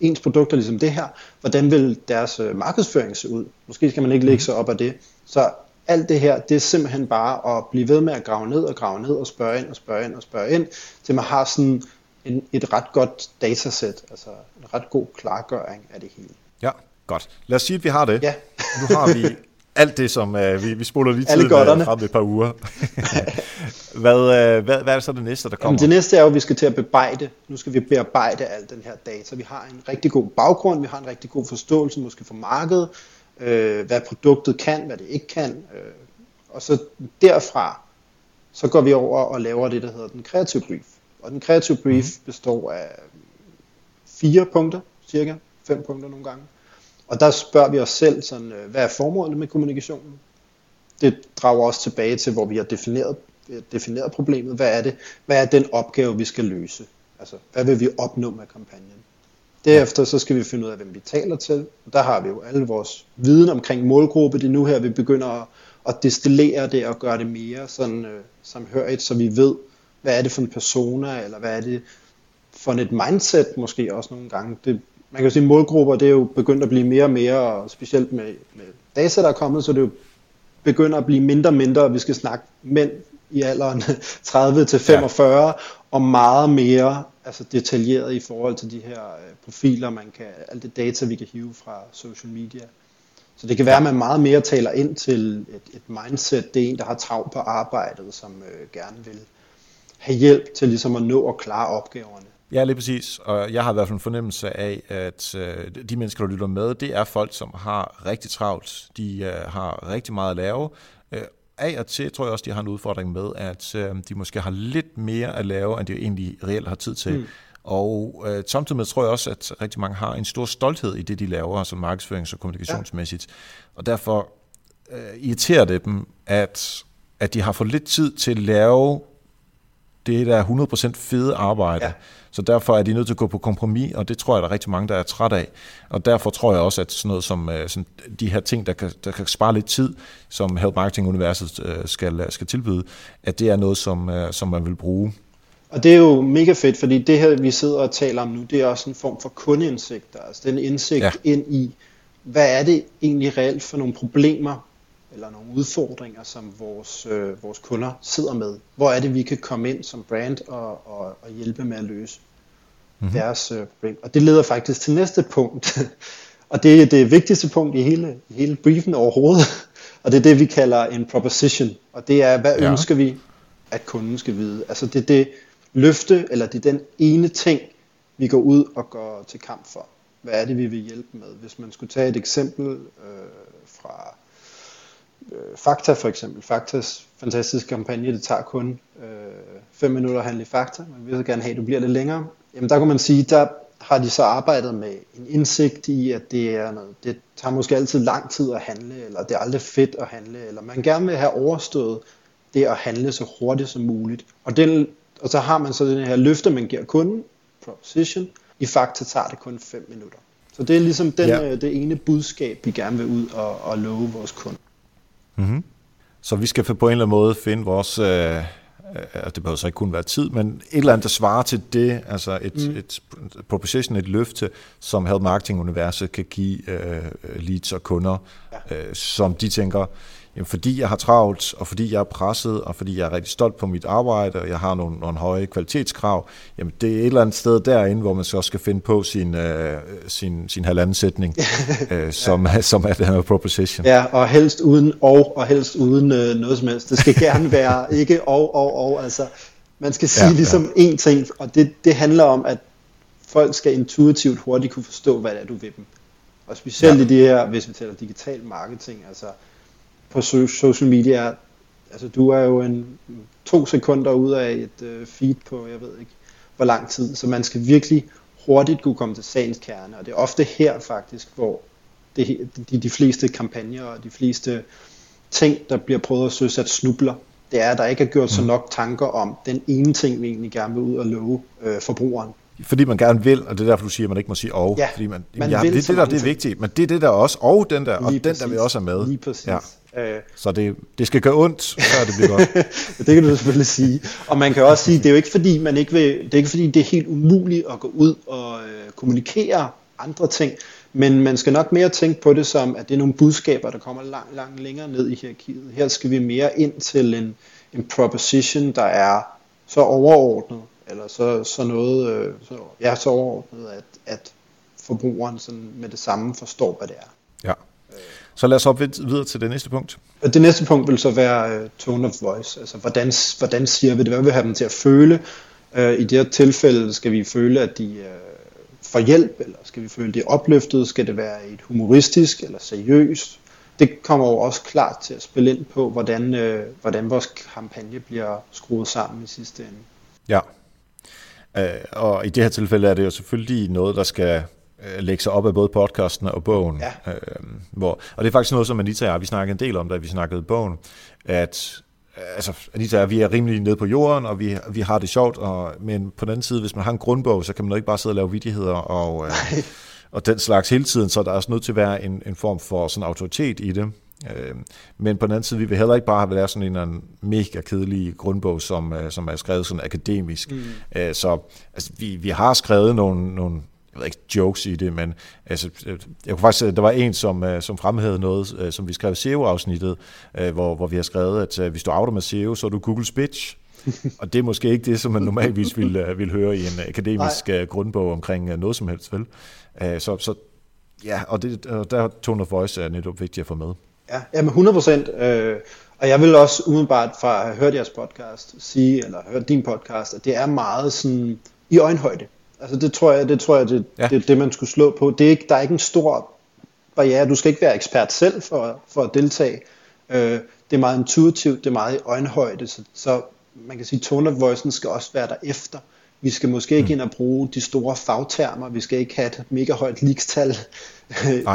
ens produkter ligesom det her, hvordan vil deres øh, markedsføring se ud? Måske skal man ikke lægge sig op af det. Så alt det her, det er simpelthen bare at blive ved med at grave ned og grave ned og spørge ind og spørge ind og spørge ind, til man har sådan en, et ret godt datasæt, altså en ret god klargøring af det hele. Ja, godt. Lad os sige, at vi har det. Ja. nu har vi alt det, som uh, vi, vi spoler lige tiden uh, frem et par uger. hvad, uh, hvad, hvad er så det næste, der kommer? Jamen, det næste er jo, at vi skal til at bearbejde. Nu skal vi bearbejde al den her data. Vi har en rigtig god baggrund, vi har en rigtig god forståelse måske for markedet, øh, hvad produktet kan, hvad det ikke kan. Øh, og så derfra, så går vi over og laver det, der hedder den kreative brief. Og den kreative brief mm. består af fire punkter, cirka fem punkter nogle gange. Og der spørger vi os selv, sådan, øh, hvad er formålet med kommunikationen? Det drager os tilbage til, hvor vi har defineret, øh, defineret problemet. Hvad er det? Hvad er den opgave, vi skal løse? Altså, hvad vil vi opnå med kampagnen? Derefter så skal vi finde ud af, hvem vi taler til. Og der har vi jo alle vores viden omkring målgruppe. Det er nu her, vi begynder at, at destillere det og gøre det mere sådan øh, samhørigt, så vi ved, hvad er det for en persona, eller hvad er det for et mindset måske også nogle gange. Det, man kan jo sige, målgrupper, det er jo begyndt at blive mere og mere, og specielt med, med data, der er kommet, så det er jo begynder at blive mindre og mindre, og vi skal snakke mænd i alderen 30 til 45, ja. og meget mere altså detaljeret i forhold til de her øh, profiler, man kan, alt det data, vi kan hive fra social media. Så det kan være, at man meget mere taler ind til et, et mindset. Det er en, der har travlt på arbejdet, som øh, gerne vil have hjælp til ligesom at nå og klare opgaverne. Ja, lige præcis. Og jeg har i hvert fald en fornemmelse af, at øh, de mennesker, der lytter med, det er folk, som har rigtig travlt. De øh, har rigtig meget at lave. Øh, af og til tror jeg også, de har en udfordring med, at øh, de måske har lidt mere at lave, end de egentlig reelt har tid til. Mm. Og øh, samtidig med tror jeg også, at rigtig mange har en stor stolthed i det, de laver, som markedsførings- og kommunikationsmæssigt. Ja. Og derfor øh, irriterer det dem, at, at de har for lidt tid til at lave det der 100% fede arbejde. Ja. Så derfor er de nødt til at gå på kompromis, og det tror jeg, der er rigtig mange, der er træt af. Og derfor tror jeg også, at sådan noget som øh, sådan de her ting, der kan, der kan spare lidt tid, som Help Marketing Universet øh, skal, skal tilbyde, at det er noget, som, øh, som man vil bruge. Og det er jo mega fedt, fordi det her, vi sidder og taler om nu, det er også en form for kundeindsigt. Altså den indsigt ja. ind i, hvad er det egentlig reelt for nogle problemer, eller nogle udfordringer, som vores, øh, vores kunder sidder med. Hvor er det, vi kan komme ind som brand og, og, og hjælpe med at løse mm-hmm. deres øh, problem. Og det leder faktisk til næste punkt. og det er det vigtigste punkt i hele, i hele briefen overhovedet. og det er det, vi kalder en proposition. Og det er, hvad ja. ønsker vi, at kunden skal vide. Altså det er det løfte, eller det er den ene ting, vi går ud og går til kamp for. Hvad er det, vi vil hjælpe med? Hvis man skulle tage et eksempel øh, fra øh, Fakta for eksempel. Faktas fantastiske kampagne, det tager kun 5 øh, minutter at handle i Fakta, men vi vil gerne have, at du bliver lidt længere. Jamen der kunne man sige, der har de så arbejdet med en indsigt i, at det, er noget, det tager måske altid lang tid at handle, eller det er aldrig fedt at handle, eller man gerne vil have overstået det at handle så hurtigt som muligt. Og den og så har man så den her løfte, man giver kunden, proposition. I Fakta tager det kun 5 minutter. Så det er ligesom den, ja. øh, det ene budskab, vi gerne vil ud og, og love vores kunder. Mm-hmm. Så vi skal på en eller anden måde finde vores, øh, øh, det behøver så ikke kun være tid, men et eller andet, der svarer til det, altså et, mm. et proposition, et løfte, som Help Marketing Universet kan give øh, leads og kunder, ja. øh, som de tænker, Jamen, fordi jeg har travlt, og fordi jeg er presset, og fordi jeg er rigtig stolt på mit arbejde, og jeg har nogle, nogle høje kvalitetskrav, jamen det er et eller andet sted derinde, hvor man så skal finde på sin, øh, sin, sin halvanden sætning, øh, som, ja. som er den her proposition. Ja, og helst uden og, og helst uden øh, noget som helst. Det skal gerne være ikke og, og, og. Altså, man skal sige ja, ligesom ja. én ting, og det, det handler om, at folk skal intuitivt hurtigt kunne forstå, hvad det er, du vil dem. Og specielt ja. i det her, hvis vi taler digital marketing, altså på social media, altså du er jo en to sekunder ud af et øh, feed på, jeg ved ikke, hvor lang tid, så man skal virkelig hurtigt kunne komme til sagens kerne, og det er ofte her faktisk, hvor det, de, de fleste kampagner og de fleste ting, der bliver prøvet at søsat snubler, det er, at der ikke er gjort så mm. nok tanker om den ene ting, vi egentlig gerne vil ud og love øh, forbrugeren. Fordi man gerne vil, og det er derfor, du siger, at man ikke må sige og. Ja, fordi man, man ja, vil det, det der, det er vigtigt, men det er det der også, og den der, Lige og den præcis. der vi også er med. Lige præcis. Ja. Øh, så det, det skal gøre ondt, før det bliver godt. det kan du selvfølgelig sige. Og man kan også sige, det er jo ikke fordi, man ikke vil, det er ikke fordi, det er helt umuligt at gå ud og øh, kommunikere andre ting, men man skal nok mere tænke på det som, at det er nogle budskaber, der kommer langt, langt længere ned i hierarkiet. Her skal vi mere ind til en, en proposition, der er så overordnet, eller så, så noget, øh, så, ja, så overordnet, at, at forbrugeren sådan med det samme forstår, hvad det er. Ja. Så lad os hoppe videre til det næste punkt. Det næste punkt vil så være uh, tone of voice, altså hvordan, hvordan siger vi det, hvad vil vi have dem til at føle. Uh, I det her tilfælde skal vi føle, at de uh, får hjælp, eller skal vi føle, at de er opløftet, skal det være et humoristisk eller seriøst. Det kommer jo også klart til at spille ind på, hvordan, uh, hvordan vores kampagne bliver skruet sammen i sidste ende. Ja, uh, og i det her tilfælde er det jo selvfølgelig noget, der skal øh, lægge sig op af både podcasten og bogen. Ja. Øh, hvor, og det er faktisk noget, som Anita og jeg, vi snakkede en del om, da vi snakkede bogen, at altså, Anita og vi er rimelig nede på jorden, og vi, vi har det sjovt, og, men på den anden side, hvis man har en grundbog, så kan man jo ikke bare sidde og lave vidigheder og, øh, og den slags hele tiden, så der er også nødt til at være en, en form for sådan autoritet i det. Øh, men på den anden side, vi vil heller ikke bare have været sådan en, en mega kedelig grundbog, som, øh, som er skrevet sådan akademisk. Mm. Øh, så altså, vi, vi har skrevet nogle, nogle jeg ved ikke, jokes i det, men altså, jeg kunne faktisk, der var en, som, øh, som fremhævede noget, øh, som vi skrev i SEO-afsnittet, øh, hvor, hvor vi har skrevet, at hvis du outer med SEO, så er du Google's bitch. og det er måske ikke det, som man normalvis vil, vil høre i en akademisk Nej. grundbog omkring noget som helst, vel? Så, så ja, og, det, og der tone of voice er netop vigtigt at få med. Ja, jamen 100 procent. Øh, og jeg vil også umiddelbart fra at have hørt jeres podcast sige, eller hørt din podcast, at det er meget sådan i øjenhøjde. Altså det tror jeg, det tror jeg, det, ja. det, det man skulle slå på. Det er ikke, der er ikke en stor barriere. Du skal ikke være ekspert selv for, for at deltage. Øh, det er meget intuitivt, det er meget i øjenhøjde, så, så man kan sige, tone of voicen skal også være der efter. Vi skal måske ikke mm. ind og bruge de store fagtermer, vi skal ikke have et mega højt likstal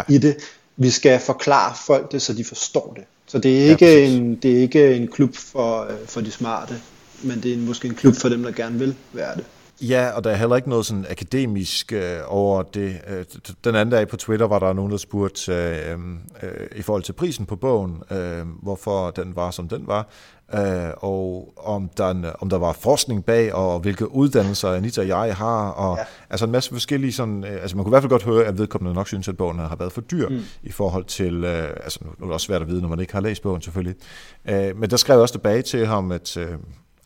i det. Vi skal forklare folk det, så de forstår det. Så det er ikke, ja, en, det er ikke en klub for, øh, for de smarte, men det er måske en klub for dem, der gerne vil være det. Ja, og der er heller ikke noget sådan akademisk øh, over det. Øh, den anden dag på Twitter var der nogen, der spurgte øh, øh, i forhold til prisen på bogen, øh, hvorfor den var, som den var, øh, og om der, om der var forskning bag, og hvilke uddannelser Anita og jeg har, og ja. altså en masse forskellige sådan, øh, altså man kunne i hvert fald godt høre, at vedkommende nok synes, at bogen har været for dyr mm. i forhold til, øh, altså nu er det også svært at vide, når man ikke har læst bogen selvfølgelig, øh, men der skrev jeg også tilbage til ham, at øh,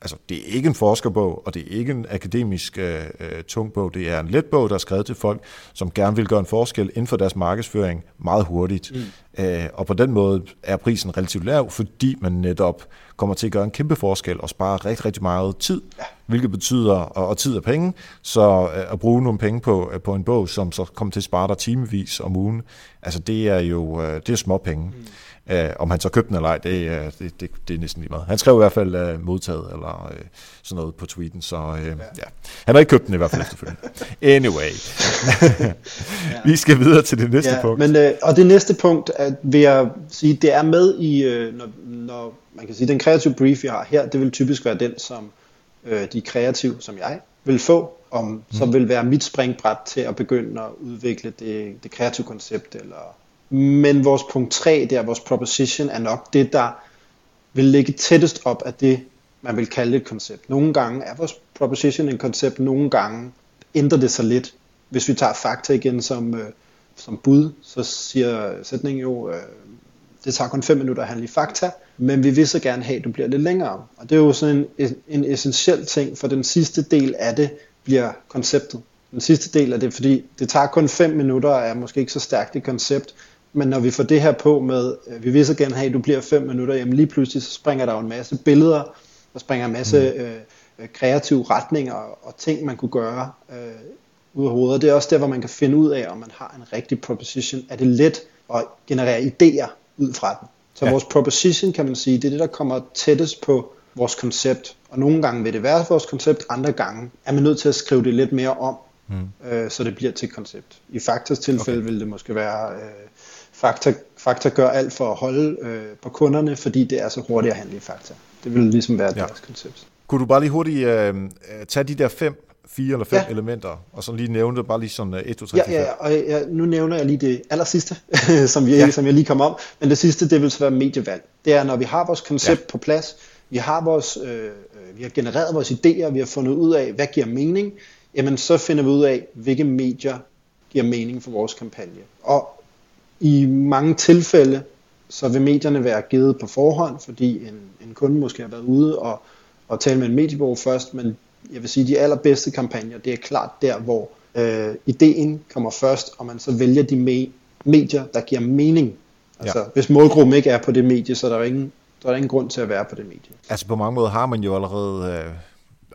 altså, det er ikke en forskerbog, og det er ikke en akademisk øh, øh, tung bog. Det er en let bog, der er skrevet til folk, som gerne vil gøre en forskel inden for deres markedsføring meget hurtigt. Mm. Øh, og på den måde er prisen relativt lav, fordi man netop kommer til at gøre en kæmpe forskel og spare rigtig, rigtig meget tid, ja. hvilket betyder, og, og tid er penge, så øh, at bruge nogle penge på, øh, på en bog, som så kommer til at spare dig timevis om ugen, altså det er jo øh, det er små penge. Mm. Uh, om han så købte den eller ej, det, det, det, det er næsten lige meget. Han skrev i hvert fald uh, modtaget eller uh, sådan noget på tweeten, så uh, ja. ja. Han har ikke købt den i hvert fald efterfølgende. Anyway. Vi skal videre til det næste ja, punkt. Men, uh, og det næste punkt at, vil jeg sige, det er med i, uh, når, når man kan sige, den kreative brief, vi har her, det vil typisk være den, som øh, de kreative, som jeg vil få, om mm. som vil være mit springbræt til at begynde at udvikle det, det kreative koncept. Eller... Men vores punkt 3, der vores proposition, er nok det, der vil ligge tættest op af det, man vil kalde et koncept. Nogle gange er vores proposition en koncept, nogle gange ændrer det sig lidt. Hvis vi tager fakta igen som, øh, som bud, så siger sætningen jo, øh, det tager kun 5 minutter at handle i fakta, men vi vil så gerne have, at du bliver lidt længere. Og det er jo sådan en, en essentiel ting, for den sidste del af det bliver konceptet. Den sidste del af det, fordi det tager kun 5 minutter, er måske ikke så stærkt et koncept, men når vi får det her på med, øh, vi vil så gerne have, at du bliver 5 minutter, jamen lige pludselig så springer der jo en masse billeder, der springer en masse mm. øh, kreative retninger og ting, man kunne gøre øh, ud af hovedet. Det er også der, hvor man kan finde ud af, om man har en rigtig proposition. Er det let at generere idéer ud fra den? Så ja. vores proposition, kan man sige, det er det, der kommer tættest på vores koncept. Og nogle gange vil det være vores koncept, andre gange er man nødt til at skrive det lidt mere om, mm. øh, så det bliver til et koncept. I Faktas tilfælde okay. vil det måske være, øh, Fakta, Fakta gør alt for at holde øh, på kunderne, fordi det er så hurtigt at handle i Fakta. Det vil ligesom være ja. deres koncept. Kunne du bare lige hurtigt øh, tage de der fem fire eller fem ja. elementer, og så lige nævne det bare lige sådan 1, 2, 3, 4, Ja, ja, og jeg, nu nævner jeg lige det aller sidste, som, vi, ja. som jeg lige kom om, men det sidste, det vil så være medievalg. Det er, når vi har vores koncept ja. på plads, vi har, vores, øh, vi har genereret vores idéer, vi har fundet ud af, hvad giver mening, jamen så finder vi ud af, hvilke medier giver mening for vores kampagne. Og i mange tilfælde, så vil medierne være givet på forhånd, fordi en, en kunde måske har været ude og, og tale med en mediebureau først, men jeg vil sige, de allerbedste kampagner, det er klart der, hvor øh, ideen kommer først, og man så vælger de me- medier, der giver mening. Altså, ja. hvis målgruppen ikke er på det medie, så er der ingen, der er ingen grund til at være på det medie. Altså på mange måder har man jo allerede, øh,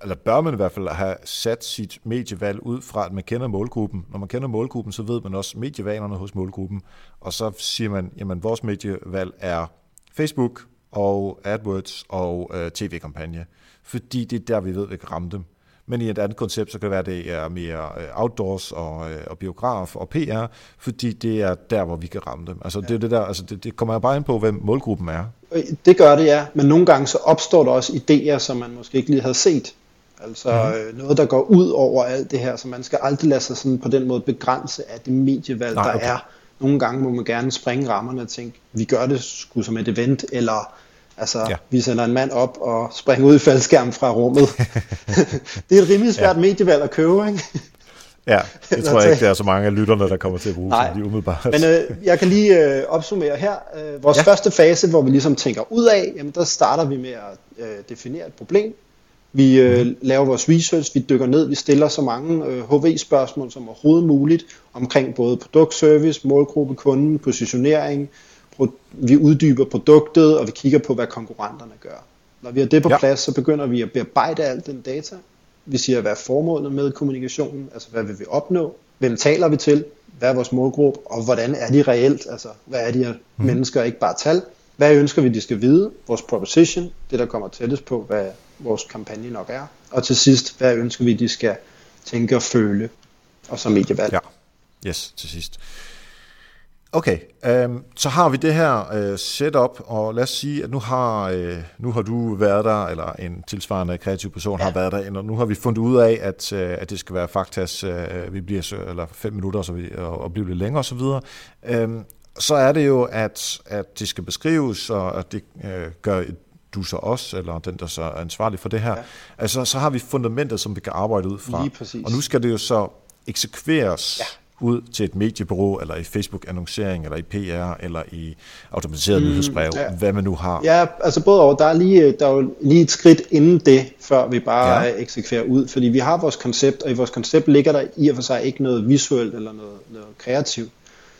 eller bør man i hvert fald have sat sit medievalg ud fra, at man kender målgruppen. Når man kender målgruppen, så ved man også medievanerne hos målgruppen. Og så siger man, jamen vores medievalg er Facebook og AdWords og øh, tv-kampagne fordi det er der, vi ved, vi kan ramme dem. Men i et andet koncept, så kan det være, at det er mere øh, outdoors og, øh, og biograf og PR, fordi det er der, hvor vi kan ramme dem. Altså, ja. det, er det, der, altså det, det kommer bare ind på, hvem målgruppen er. Øh, det gør det, ja. Men nogle gange så opstår der også idéer, som man måske ikke lige havde set. Altså mm-hmm. noget, der går ud over alt det her, så man skal aldrig lade sig sådan på den måde begrænse af det medievalg, Nej, okay. der er. Nogle gange må man gerne springe rammerne og tænke, vi gør det sgu som et event, eller Altså, ja. vi sender en mand op og springer ud i faldskærmen fra rummet. det er et rimelig svært ja. medievalg at købe, ikke? Ja, det tror jeg ikke, der er så mange af lytterne, der kommer til at bruge Nej. som de umiddelbart. Men øh, jeg kan lige øh, opsummere her. Øh, vores ja. første fase, hvor vi ligesom tænker ud af, jamen der starter vi med at øh, definere et problem. Vi øh, mm. laver vores research, vi dykker ned, vi stiller så mange øh, HV-spørgsmål som overhovedet muligt omkring både produkt, service, målgruppe, kunden, positionering, vi uddyber produktet, og vi kigger på, hvad konkurrenterne gør. Når vi har det på ja. plads, så begynder vi at bearbejde alt den data. Vi siger, hvad er formålet med kommunikationen, altså hvad vil vi opnå, hvem taler vi til, hvad er vores målgruppe, og hvordan er de reelt, altså hvad er de her mm. mennesker, ikke bare tal. Hvad ønsker vi, de skal vide, vores proposition, det der kommer tættest på, hvad vores kampagne nok er. Og til sidst, hvad ønsker vi, de skal tænke og føle, og så medievalg. Ja, yes, til sidst. Okay, øhm, så har vi det her øh, setup, og lad os sige, at nu har, øh, nu har du været der, eller en tilsvarende kreativ person ja. har været der, og nu har vi fundet ud af, at, øh, at det skal være faktas, øh, vi bliver eller fem minutter, så vi, og, og blive lidt længere osv. Øhm, så er det jo, at, at det skal beskrives, og at det øh, gør du så også, eller den, der så er ansvarlig for det her. Ja. Altså, så har vi fundamentet, som vi kan arbejde ud fra. Og nu skal det jo så eksekveres. Ja ud til et mediebureau, eller i Facebook-annoncering, eller i PR, eller i automatiseret mm, nyhedsbrev, ja. hvad man nu har. Ja, altså både over, der er, lige, der er jo lige et skridt inden det, før vi bare ja. eksekverer ud, fordi vi har vores koncept, og i vores koncept ligger der i og for sig ikke noget visuelt eller noget, noget kreativt.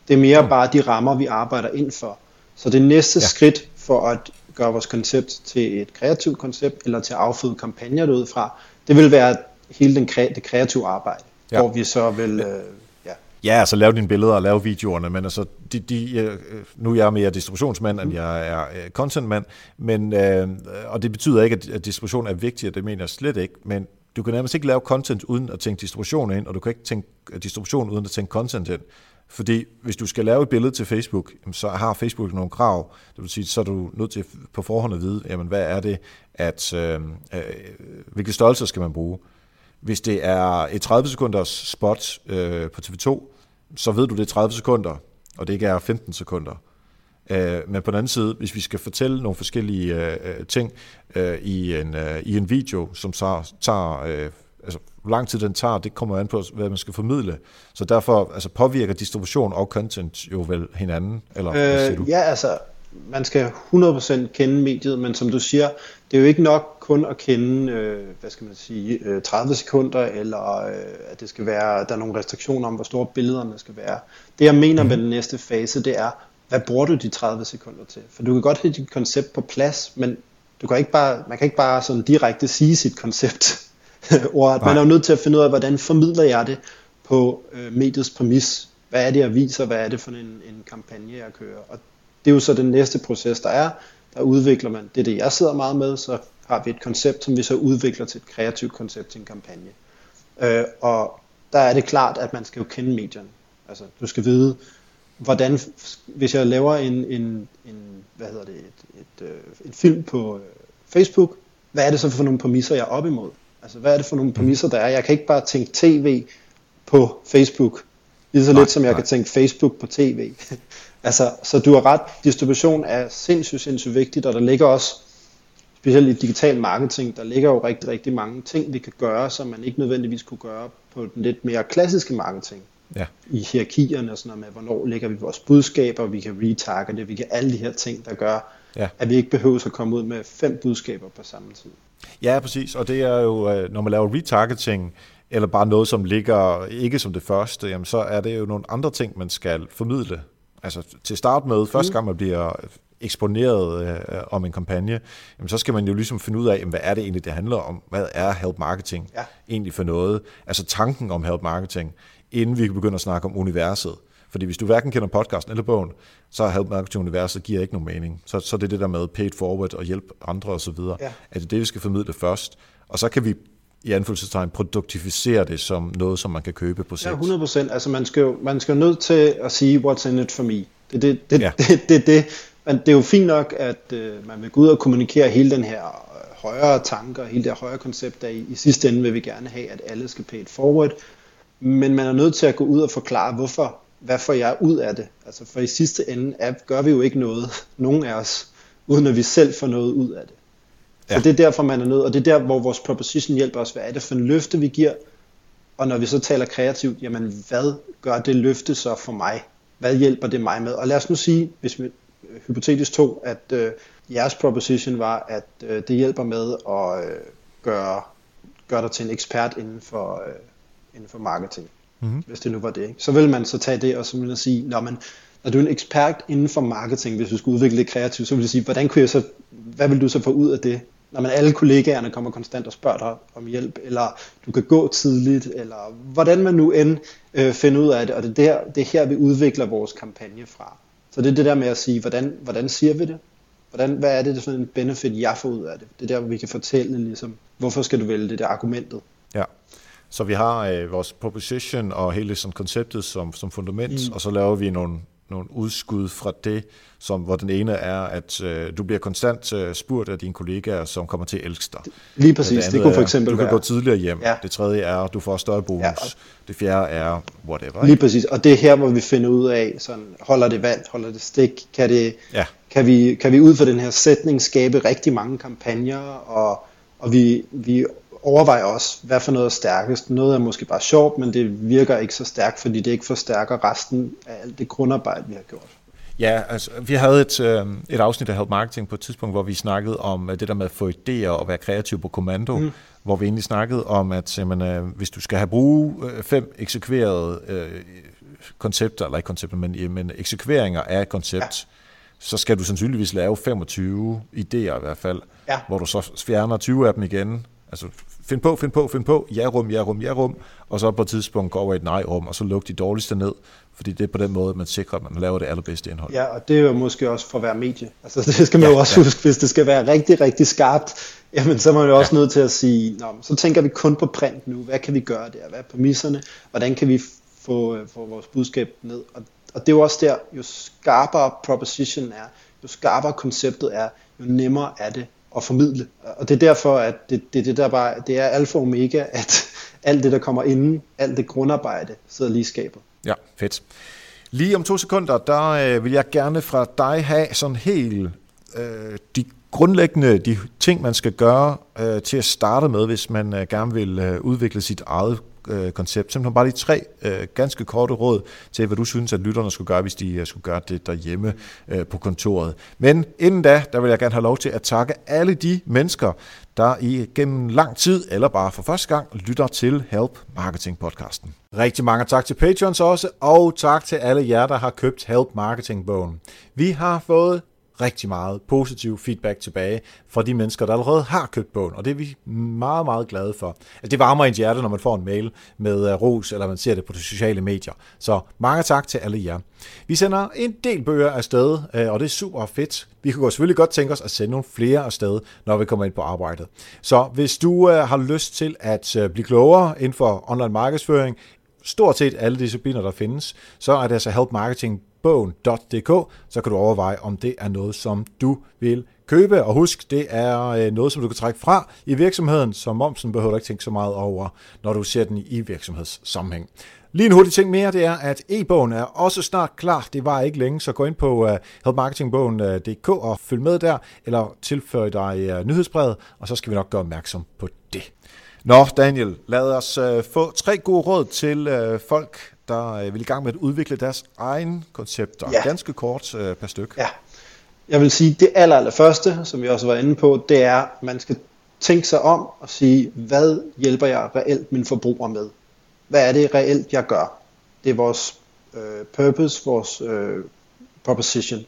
Det er mere mm. bare de rammer, vi arbejder ind for. Så det næste ja. skridt for at gøre vores koncept til et kreativt koncept, eller til at afføde kampagner derudfra, det vil være hele den, det kreative arbejde, ja. hvor vi så vil... Øh, Ja, altså lave dine billeder og lave videoerne, men altså, de, de, øh, nu er jeg mere distributionsmand, end jeg er øh, contentmand, men, øh, og det betyder ikke, at distribution er vigtig, og det mener jeg slet ikke, men du kan nærmest ikke lave content uden at tænke distribution ind, og du kan ikke tænke distribution uden at tænke content ind. Fordi hvis du skal lave et billede til Facebook, så har Facebook nogle krav. Det vil sige, så er du nødt til på forhånd at vide, jamen, hvad er det, at, øh, øh, hvilke størrelser skal man bruge. Hvis det er et 30 sekunders spot øh, på TV2, så ved du, det er 30 sekunder, og det ikke er 15 sekunder. Øh, men på den anden side, hvis vi skal fortælle nogle forskellige øh, ting øh, i, en, øh, i en video, som så tager, øh, altså hvor lang tid den tager, det kommer an på, hvad man skal formidle. Så derfor altså, påvirker distribution og content jo vel hinanden, eller øh, hvad siger du? Ja, altså, man skal 100% kende mediet, men som du siger, det er jo ikke nok kun at kende, øh, hvad skal man sige, øh, 30 sekunder, eller øh, at det skal være, der er nogle restriktioner om, hvor store billederne skal være. Det jeg mener mm. med den næste fase, det er, hvad bruger du de 30 sekunder til? For du kan godt have dit koncept på plads, men du kan ikke bare, man kan ikke bare sådan direkte sige sit koncept. Ord. Man er jo nødt til at finde ud af, hvordan formidler jeg det på øh, mediets præmis. Hvad er det, jeg viser? Hvad er det for en, en kampagne, jeg kører? Og det er jo så den næste proces, der er. Der udvikler man, det er det, jeg sidder meget med, så har vi et koncept, som vi så udvikler til et kreativt koncept til en kampagne. Øh, og der er det klart, at man skal jo kende medierne. Altså, du skal vide, hvordan, hvis jeg laver en, en, en hvad hedder det, et, et, et, øh, en film på øh, Facebook, hvad er det så for nogle præmisser, jeg er op imod? Altså, hvad er det for nogle præmisser, der er? Jeg kan ikke bare tænke tv på Facebook, lige så lidt som jeg nej. kan tænke Facebook på tv. altså, så du har ret, distribution er sindssygt, sindssygt vigtigt, og der ligger også, specielt i digital marketing, der ligger jo rigtig, rigtig mange ting, vi kan gøre, som man ikke nødvendigvis kunne gøre på den lidt mere klassiske marketing ja. i hierarkierne og sådan noget med, hvornår lægger vi vores budskaber, vi kan retargete, vi kan alle de her ting, der gør, ja. at vi ikke behøver at komme ud med fem budskaber på samme tid. Ja, præcis, og det er jo, øh, når man laver retargeting, eller bare noget, som ligger ikke som det første, jamen så er det jo nogle andre ting, man skal formidle. Altså til start med, første mm. gang man bliver eksponeret øh, om en kampagne, jamen, så skal man jo ligesom finde ud af, jamen, hvad er det egentlig, det handler om? Hvad er help marketing ja. egentlig for noget? Altså tanken om help marketing inden vi kan begynde at snakke om universet. Fordi hvis du hverken kender podcasten eller bogen, så Help Marketing Universet giver ikke nogen mening. Så, så det er det der med paid forward og hjælp andre osv. Ja. At det er det, vi skal formidle først. Og så kan vi i anfølgelsestegn produktificere det som noget, som man kan købe på sigt. Ja, 100 procent. Altså man skal, jo, man skal jo nødt til at sige, what's in it for me. Det, det, det, ja. det, det, det. Men det er jo fint nok, at øh, man vil gå ud og kommunikere hele den her øh, højere tanker, hele det her højere koncept af, i sidste ende vil vi gerne have, at alle skal pay it forward, men man er nødt til at gå ud og forklare, hvorfor, hvad får jeg ud af det? Altså for i sidste ende er, gør vi jo ikke noget, nogen af os, uden at vi selv får noget ud af det. Så ja. det er derfor, man er nødt, og det er der, hvor vores proposition hjælper os. Hvad er det for en løfte, vi giver? Og når vi så taler kreativt, jamen hvad gør det løfte så for mig? Hvad hjælper det mig med? Og lad os nu sige, hvis vi øh, hypotetisk tog, at øh, jeres proposition var, at øh, det hjælper med at øh, gøre, gøre dig til en ekspert inden for, øh, inden for marketing, mm-hmm. hvis det nu var det. Ikke? Så vil man så tage det og så man sige, når man når du er en ekspert inden for marketing, hvis du skulle udvikle det kreativt, så vil du sige, hvordan kunne jeg så, hvad vil du så få ud af det? Når man alle kollegaerne kommer konstant og spørger dig om hjælp, eller du kan gå tidligt, eller hvordan man nu end øh, finder ud af det, og det er, der, det er her, vi udvikler vores kampagne fra. Så det er det der med at sige, hvordan, hvordan siger vi det? Hvordan, hvad er det, det er sådan en benefit, jeg får ud af det? Det er der, hvor vi kan fortælle, ligesom, hvorfor skal du vælge det, det er argumentet. Ja. Så vi har øh, vores proposition og hele sådan konceptet som, som fundament, mm. og så laver vi nogle, nogle udskud fra det, som, hvor den ene er, at øh, du bliver konstant øh, spurgt af dine kollegaer, som kommer til at elske dig. Lige præcis, det, det kunne for eksempel er, Du kan gå tidligere hjem. Ja. Det tredje er, du får større bonus. Ja. Det fjerde er whatever. Lige præcis, og det er her, hvor vi finder ud af, sådan, holder det vand, holder det stik, kan, det, ja. kan, vi, kan vi ud fra den her sætning skabe rigtig mange kampagner, og, og vi, vi overvejer også, hvad for noget er stærkest. Noget er måske bare sjovt, men det virker ikke så stærkt, fordi det ikke forstærker resten af alt det grundarbejde, vi har gjort. Ja, altså, vi havde et, øh, et afsnit af Help Marketing på et tidspunkt, hvor vi snakkede om øh, det der med at få idéer og være kreativ på kommando, mm. hvor vi egentlig snakkede om, at jamen, øh, hvis du skal have brug øh, fem eksekverede øh, koncepter, eller ikke koncepter, men, men eksekveringer af et koncept, ja. så skal du sandsynligvis lave 25 idéer i hvert fald, ja. hvor du så fjerner 20 af dem igen, Altså, find på, find på, find på, ja-rum, ja-rum, ja-rum, og så på et tidspunkt gå over i et nej-rum, og så lukke de dårligste ned, fordi det er på den måde, man sikrer, at man laver det allerbedste indhold. Ja, og det er jo måske også for hver medie. Altså, det skal man ja, jo også ja. huske, hvis det skal være rigtig, rigtig skarpt, jamen så er man jo også ja. nødt til at sige, Nå, så tænker vi kun på print nu, hvad kan vi gøre der, hvad er præmisserne, hvordan kan vi få, øh, få vores budskab ned. Og, og det er jo også der, jo skarpere proposition er, jo skarpere konceptet er, jo nemmere er det at formidle. Og det er derfor, at det, det, det, der bare, det er alfa og omega, at alt det, der kommer inden, alt det grundarbejde, sidder lige skabet. Ja, fedt. Lige om to sekunder, der øh, vil jeg gerne fra dig have sådan helt øh, de grundlæggende de ting, man skal gøre øh, til at starte med, hvis man øh, gerne vil øh, udvikle sit eget øh, koncept. Simpelthen bare lige tre øh, ganske korte råd til, hvad du synes, at lytterne skulle gøre, hvis de øh, skulle gøre det derhjemme øh, på kontoret. Men inden da, der vil jeg gerne have lov til at takke alle de mennesker, der i gennem lang tid, eller bare for første gang, lytter til Help Marketing podcasten. Rigtig mange tak til Patreons også, og tak til alle jer, der har købt Help Marketing bogen. Vi har fået rigtig meget positiv feedback tilbage fra de mennesker, der allerede har købt bogen, og det er vi meget, meget glade for. Altså, det varmer ens hjerte, når man får en mail med uh, ros, eller man ser det på de sociale medier. Så mange tak til alle jer. Vi sender en del bøger afsted, uh, og det er super fedt. Vi kunne selvfølgelig godt tænke os at sende nogle flere afsted, når vi kommer ind på arbejdet. Så hvis du uh, har lyst til at uh, blive klogere inden for online markedsføring, stort set alle discipliner, der findes, så er det altså Help Marketing bogen.dk, så kan du overveje, om det er noget, som du vil købe. Og husk, det er øh, noget, som du kan trække fra i virksomheden, så momsen behøver du ikke tænke så meget over, når du ser den i virksomhedssammenhæng. Lige en hurtig ting mere, det er, at e-bogen er også snart klar. Det var ikke længe, så gå ind på øh, uh, helpmarketingbogen.dk øh, og følg med der, eller tilføj dig uh, nyhedsbrevet, og så skal vi nok gøre opmærksom på det. Nå, Daniel, lad os uh, få tre gode råd til uh, folk, der øh, vil i gang med at udvikle deres egen koncepter. Ja. Ganske kort øh, per stykke. Ja. Jeg vil sige, det aller, aller første, som vi også var inde på, det er, at man skal tænke sig om og sige, hvad hjælper jeg reelt min forbruger med? Hvad er det reelt, jeg gør? Det er vores øh, purpose, vores øh, proposition.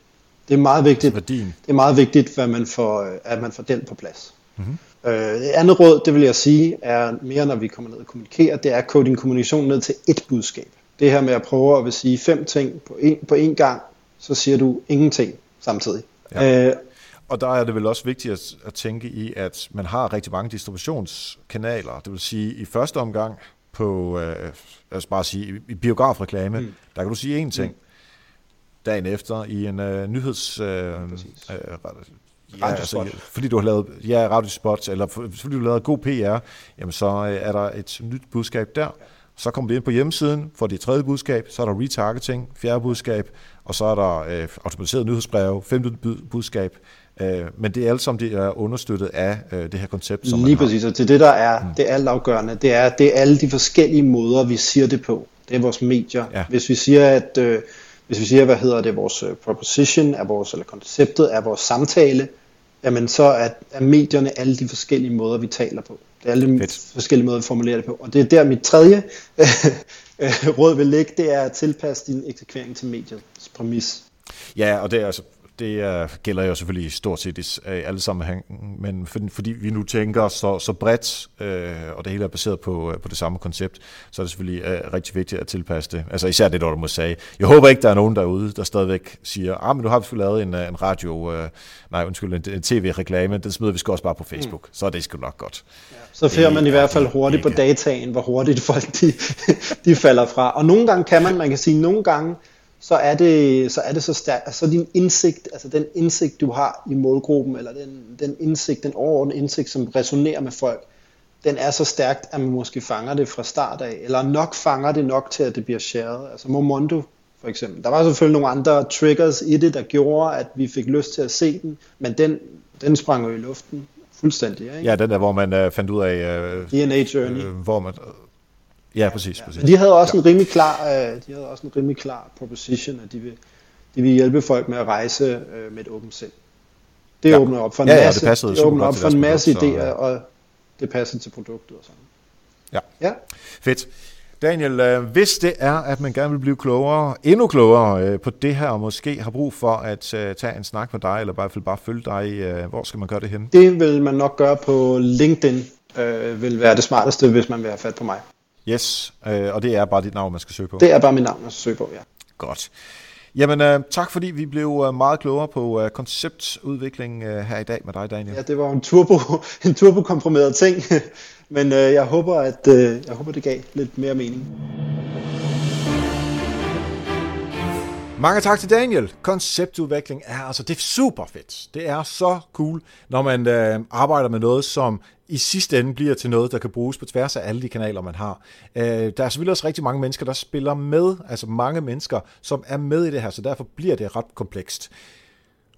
Det er meget vigtigt. Værdien. Det er meget vigtigt, hvad man får, øh, at man får den på plads. Mm-hmm. Øh, et andet råd, det vil jeg sige, er mere når vi kommer ned og kommunikerer, det er at kode din kommunikation ned til et budskab det her med at prøve at vil sige fem ting på en, på en gang, så siger du ingenting samtidig. Ja. Øh, og der er det vel også vigtigt at, at tænke i, at man har rigtig mange distributionskanaler. Det vil sige, i første omgang på, øh, lad os bare sige, i biografreklame, mm. der kan du sige én ting. Mm. Dagen efter i en øh, nyheds... Øh, øh, Ja, altså, fordi du har lavet ja, radiospot, eller fordi du har lavet god PR, jamen så øh, er der et nyt budskab der. Så kommer vi ind på hjemmesiden, for det tredje budskab, så er der retargeting, fjerde budskab, og så er der øh, automatiseret nyhedsbrev, femte budskab. Øh, men det er alt sammen det er understøttet af øh, det her koncept, som Lige præcis, og til det der er, mm. det er altafgørende, det er, det er alle de forskellige måder, vi siger det på. Det er vores medier. Ja. Hvis vi siger, at øh, hvis vi siger, hvad hedder det, vores øh, proposition, er vores, eller konceptet er vores samtale, jamen så er, er medierne alle de forskellige måder, vi taler på. Det er alle Fedt. forskellige måder at formulere det på. Og det er der mit tredje øh, råd vil ligge, det er at tilpasse din eksekvering til mediets præmis. Ja, og det er altså det uh, gælder jo selvfølgelig stort set i uh, alle sammenhæng, men for, fordi vi nu tænker så, så bredt, uh, og det hele er baseret på, uh, på det samme koncept, så er det selvfølgelig uh, rigtig vigtigt at tilpasse det. Altså især det, der du må sige. Jeg håber ikke, der er nogen derude, der stadigvæk siger, ah, men nu har vi lavet en, en radio, uh, nej undskyld, en, en tv-reklame, den smider vi skal også bare på Facebook, mm. så er det sgu nok godt. Ja. Så ser man i hvert fald hurtigt på dataen, hvor hurtigt folk de, de falder fra. Og nogle gange kan man, man kan sige, nogle gange, så er det så, er det så stærkt, altså din indsigt, altså den indsigt, du har i målgruppen, eller den, den indsigt, den overordnede indsigt, som resonerer med folk, den er så stærkt, at man måske fanger det fra start af, eller nok fanger det nok til, at det bliver shared. Altså Momondo for eksempel. Der var selvfølgelig nogle andre triggers i det, der gjorde, at vi fik lyst til at se den, men den, den sprang jo i luften fuldstændig. Ikke? Ja, den der, hvor man uh, fandt ud af, uh, DNA Journey. Uh, hvor man, Ja, præcis. Ja, præcis. Men de havde også ja. en rimelig klar, øh, de havde også en rimelig klar proposition, at de vil, de vil hjælpe folk med at rejse øh, med et åbent sind. Det ja. åbner op for en ja, masse, ja, det det åbner op for en masse produkt, idéer, så... og det passer til produktet og sådan. Ja. ja. Fedt. Daniel, øh, hvis det er, at man gerne vil blive klogere, endnu klogere på det her, og måske har brug for at tage en snak med dig, eller i hvert fald bare følge dig, hvor skal man gøre det hen? Det vil man nok gøre på LinkedIn, øh, vil være det smarteste, hvis man vil have fat på mig. Yes, øh, og det er bare dit navn, man skal søge på? Det er bare mit navn, man skal søge på, ja. Godt. Jamen, øh, tak fordi vi blev øh, meget klogere på øh, konceptudvikling øh, her i dag med dig, Daniel. Ja, det var en turbo, en turbo-komprimeret ting, men øh, jeg, håber, at, øh, jeg håber, det gav lidt mere mening. Mange tak til Daniel. Konceptudvikling er altså det er super fedt. Det er så cool, når man øh, arbejder med noget, som i sidste ende bliver til noget, der kan bruges på tværs af alle de kanaler, man har. Øh, der er selvfølgelig også rigtig mange mennesker, der spiller med, altså mange mennesker, som er med i det her, så derfor bliver det ret komplekst.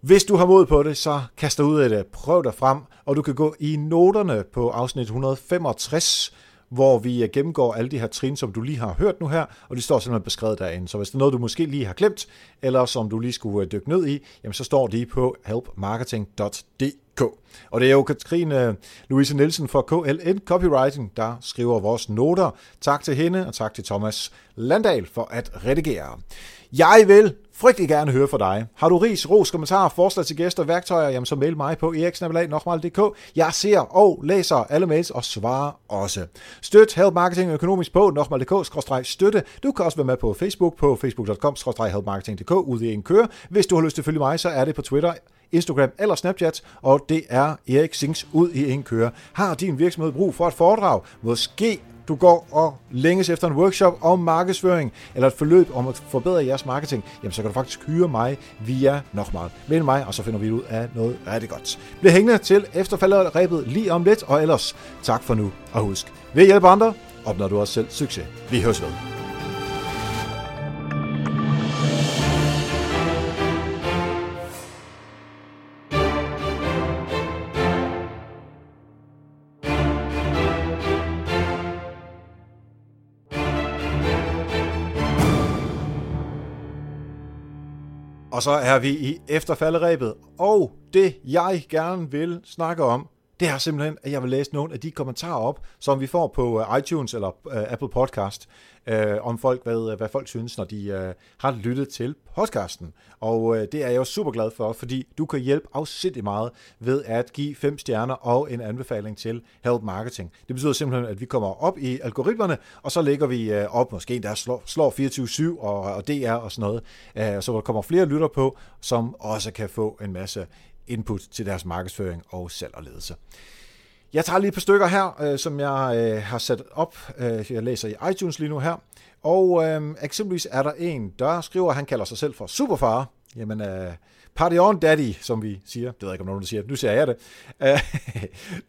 Hvis du har mod på det, så kast dig ud af det. Prøv dig frem, og du kan gå i noterne på afsnit 165, hvor vi øh, gennemgår alle de her trin, som du lige har hørt nu her, og de står simpelthen beskrevet derinde. Så hvis det er noget, du måske lige har glemt, eller som du lige skulle øh, dykke ned i, jamen så står de på helpmarketing.dk. Og det er jo Katrine Louise Nielsen fra KLN Copywriting, der skriver vores noter. Tak til hende, og tak til Thomas Landal for at redigere. Jeg vil frygtelig gerne høre fra dig. Har du ris, ros, kommentarer, forslag til gæster, værktøjer, jamen så mail mig på eriksnabelag.dk. Jeg ser og læser alle mails og svarer også. Støt Help Marketing økonomisk på nokmal.dk-støtte. Du kan også være med på Facebook på facebook.com-helpmarketing.dk ude i en køre. Hvis du har lyst til at følge mig, så er det på Twitter Instagram eller Snapchat, og det er Erik Sings ud i en køre. Har din virksomhed brug for et foredrag? Måske du går og længes efter en workshop om markedsføring, eller et forløb om at forbedre jeres marketing, jamen så kan du faktisk hyre mig via Nokmal. Meld mig, og så finder vi ud af noget rigtig godt. Bliv hængende til efterfaldet rebet lige om lidt, og ellers tak for nu, og husk, ved hjælpe andre, opnår du også selv succes. Vi høres ved. Og så er vi i efterfalderæbet, og det jeg gerne vil snakke om, det er simpelthen, at jeg vil læse nogle af de kommentarer op, som vi får på øh, iTunes eller øh, Apple Podcast, øh, om folk, hvad, hvad folk synes, når de øh, har lyttet til podcasten. Og øh, det er jeg jo super glad for, fordi du kan hjælpe afsindig meget ved at give fem stjerner og en anbefaling til Help Marketing. Det betyder simpelthen, at vi kommer op i algoritmerne, og så lægger vi øh, op, måske der slår, slår 24-7 og, og DR og sådan noget, øh, så der kommer flere lytter på, som også kan få en masse input til deres markedsføring og salg og ledelse. Jeg tager lige et par stykker her, øh, som jeg øh, har sat op. Øh, jeg læser i iTunes lige nu her. Og øh, eksempelvis er der en, der skriver, at han kalder sig selv for Superfar. Jamen, øh, party on daddy, som vi siger. Det ved jeg ikke, om nogen der siger. Nu siger jeg det. Øh,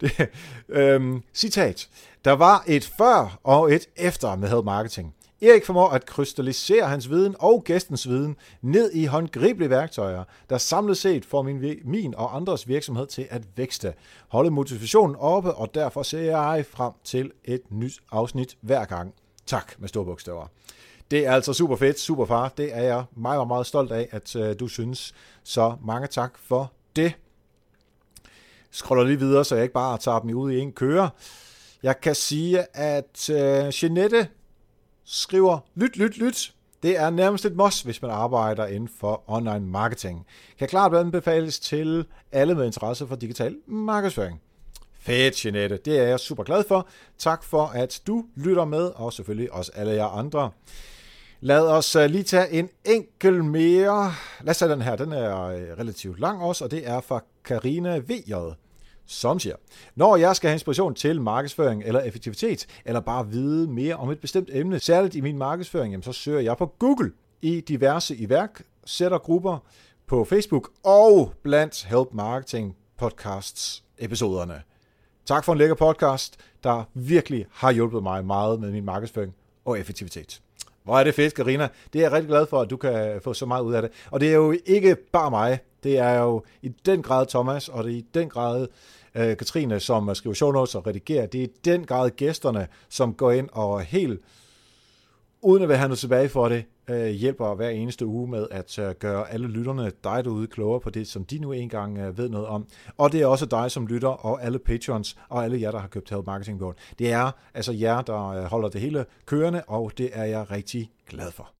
det øh, citat. Der var et før og et efter med head Marketing. Erik formår at krystallisere hans viden og gæstens viden ned i håndgribelige værktøjer, der samlet set får min, min og andres virksomhed til at vækste. Holde motivationen oppe, og derfor ser jeg frem til et nyt afsnit hver gang. Tak med store bogstaver. Det er altså super fedt, super far. Det er jeg meget, meget, meget stolt af, at øh, du synes. Så mange tak for det. Scroller lige videre, så jeg ikke bare tager dem ud i en køre. Jeg kan sige, at øh, Jeanette skriver, lyt, lyt, lyt. Det er nærmest et must, hvis man arbejder inden for online marketing. Kan klart anbefales til alle med interesse for digital markedsføring. Fedt, Jeanette. Det er jeg super glad for. Tak for, at du lytter med, og selvfølgelig også alle jer andre. Lad os øh, lige tage en enkel mere. Lad os tage den her. Den er øh, relativt lang også, og det er fra Karina VJ som siger, når jeg skal have inspiration til markedsføring eller effektivitet, eller bare vide mere om et bestemt emne, særligt i min markedsføring, jamen, så søger jeg på Google i diverse iværksættergrupper på Facebook og blandt Help Marketing podcasts episoderne. Tak for en lækker podcast, der virkelig har hjulpet mig meget med min markedsføring og effektivitet. Hvor er det fedt, Karina. Det er jeg rigtig glad for, at du kan få så meget ud af det. Og det er jo ikke bare mig. Det er jo i den grad Thomas, og det er i den grad øh, Katrine, som øh, skriver show notes og redigerer. Det er i den grad gæsterne, som går ind og helt, uden at have noget tilbage for det, øh, hjælper hver eneste uge med at øh, gøre alle lytterne, dig derude, klogere på det, som de nu engang øh, ved noget om. Og det er også dig som lytter, og alle patrons, og alle jer, der har købt Help Marketing Board. Det er altså jer, der øh, holder det hele kørende, og det er jeg rigtig glad for.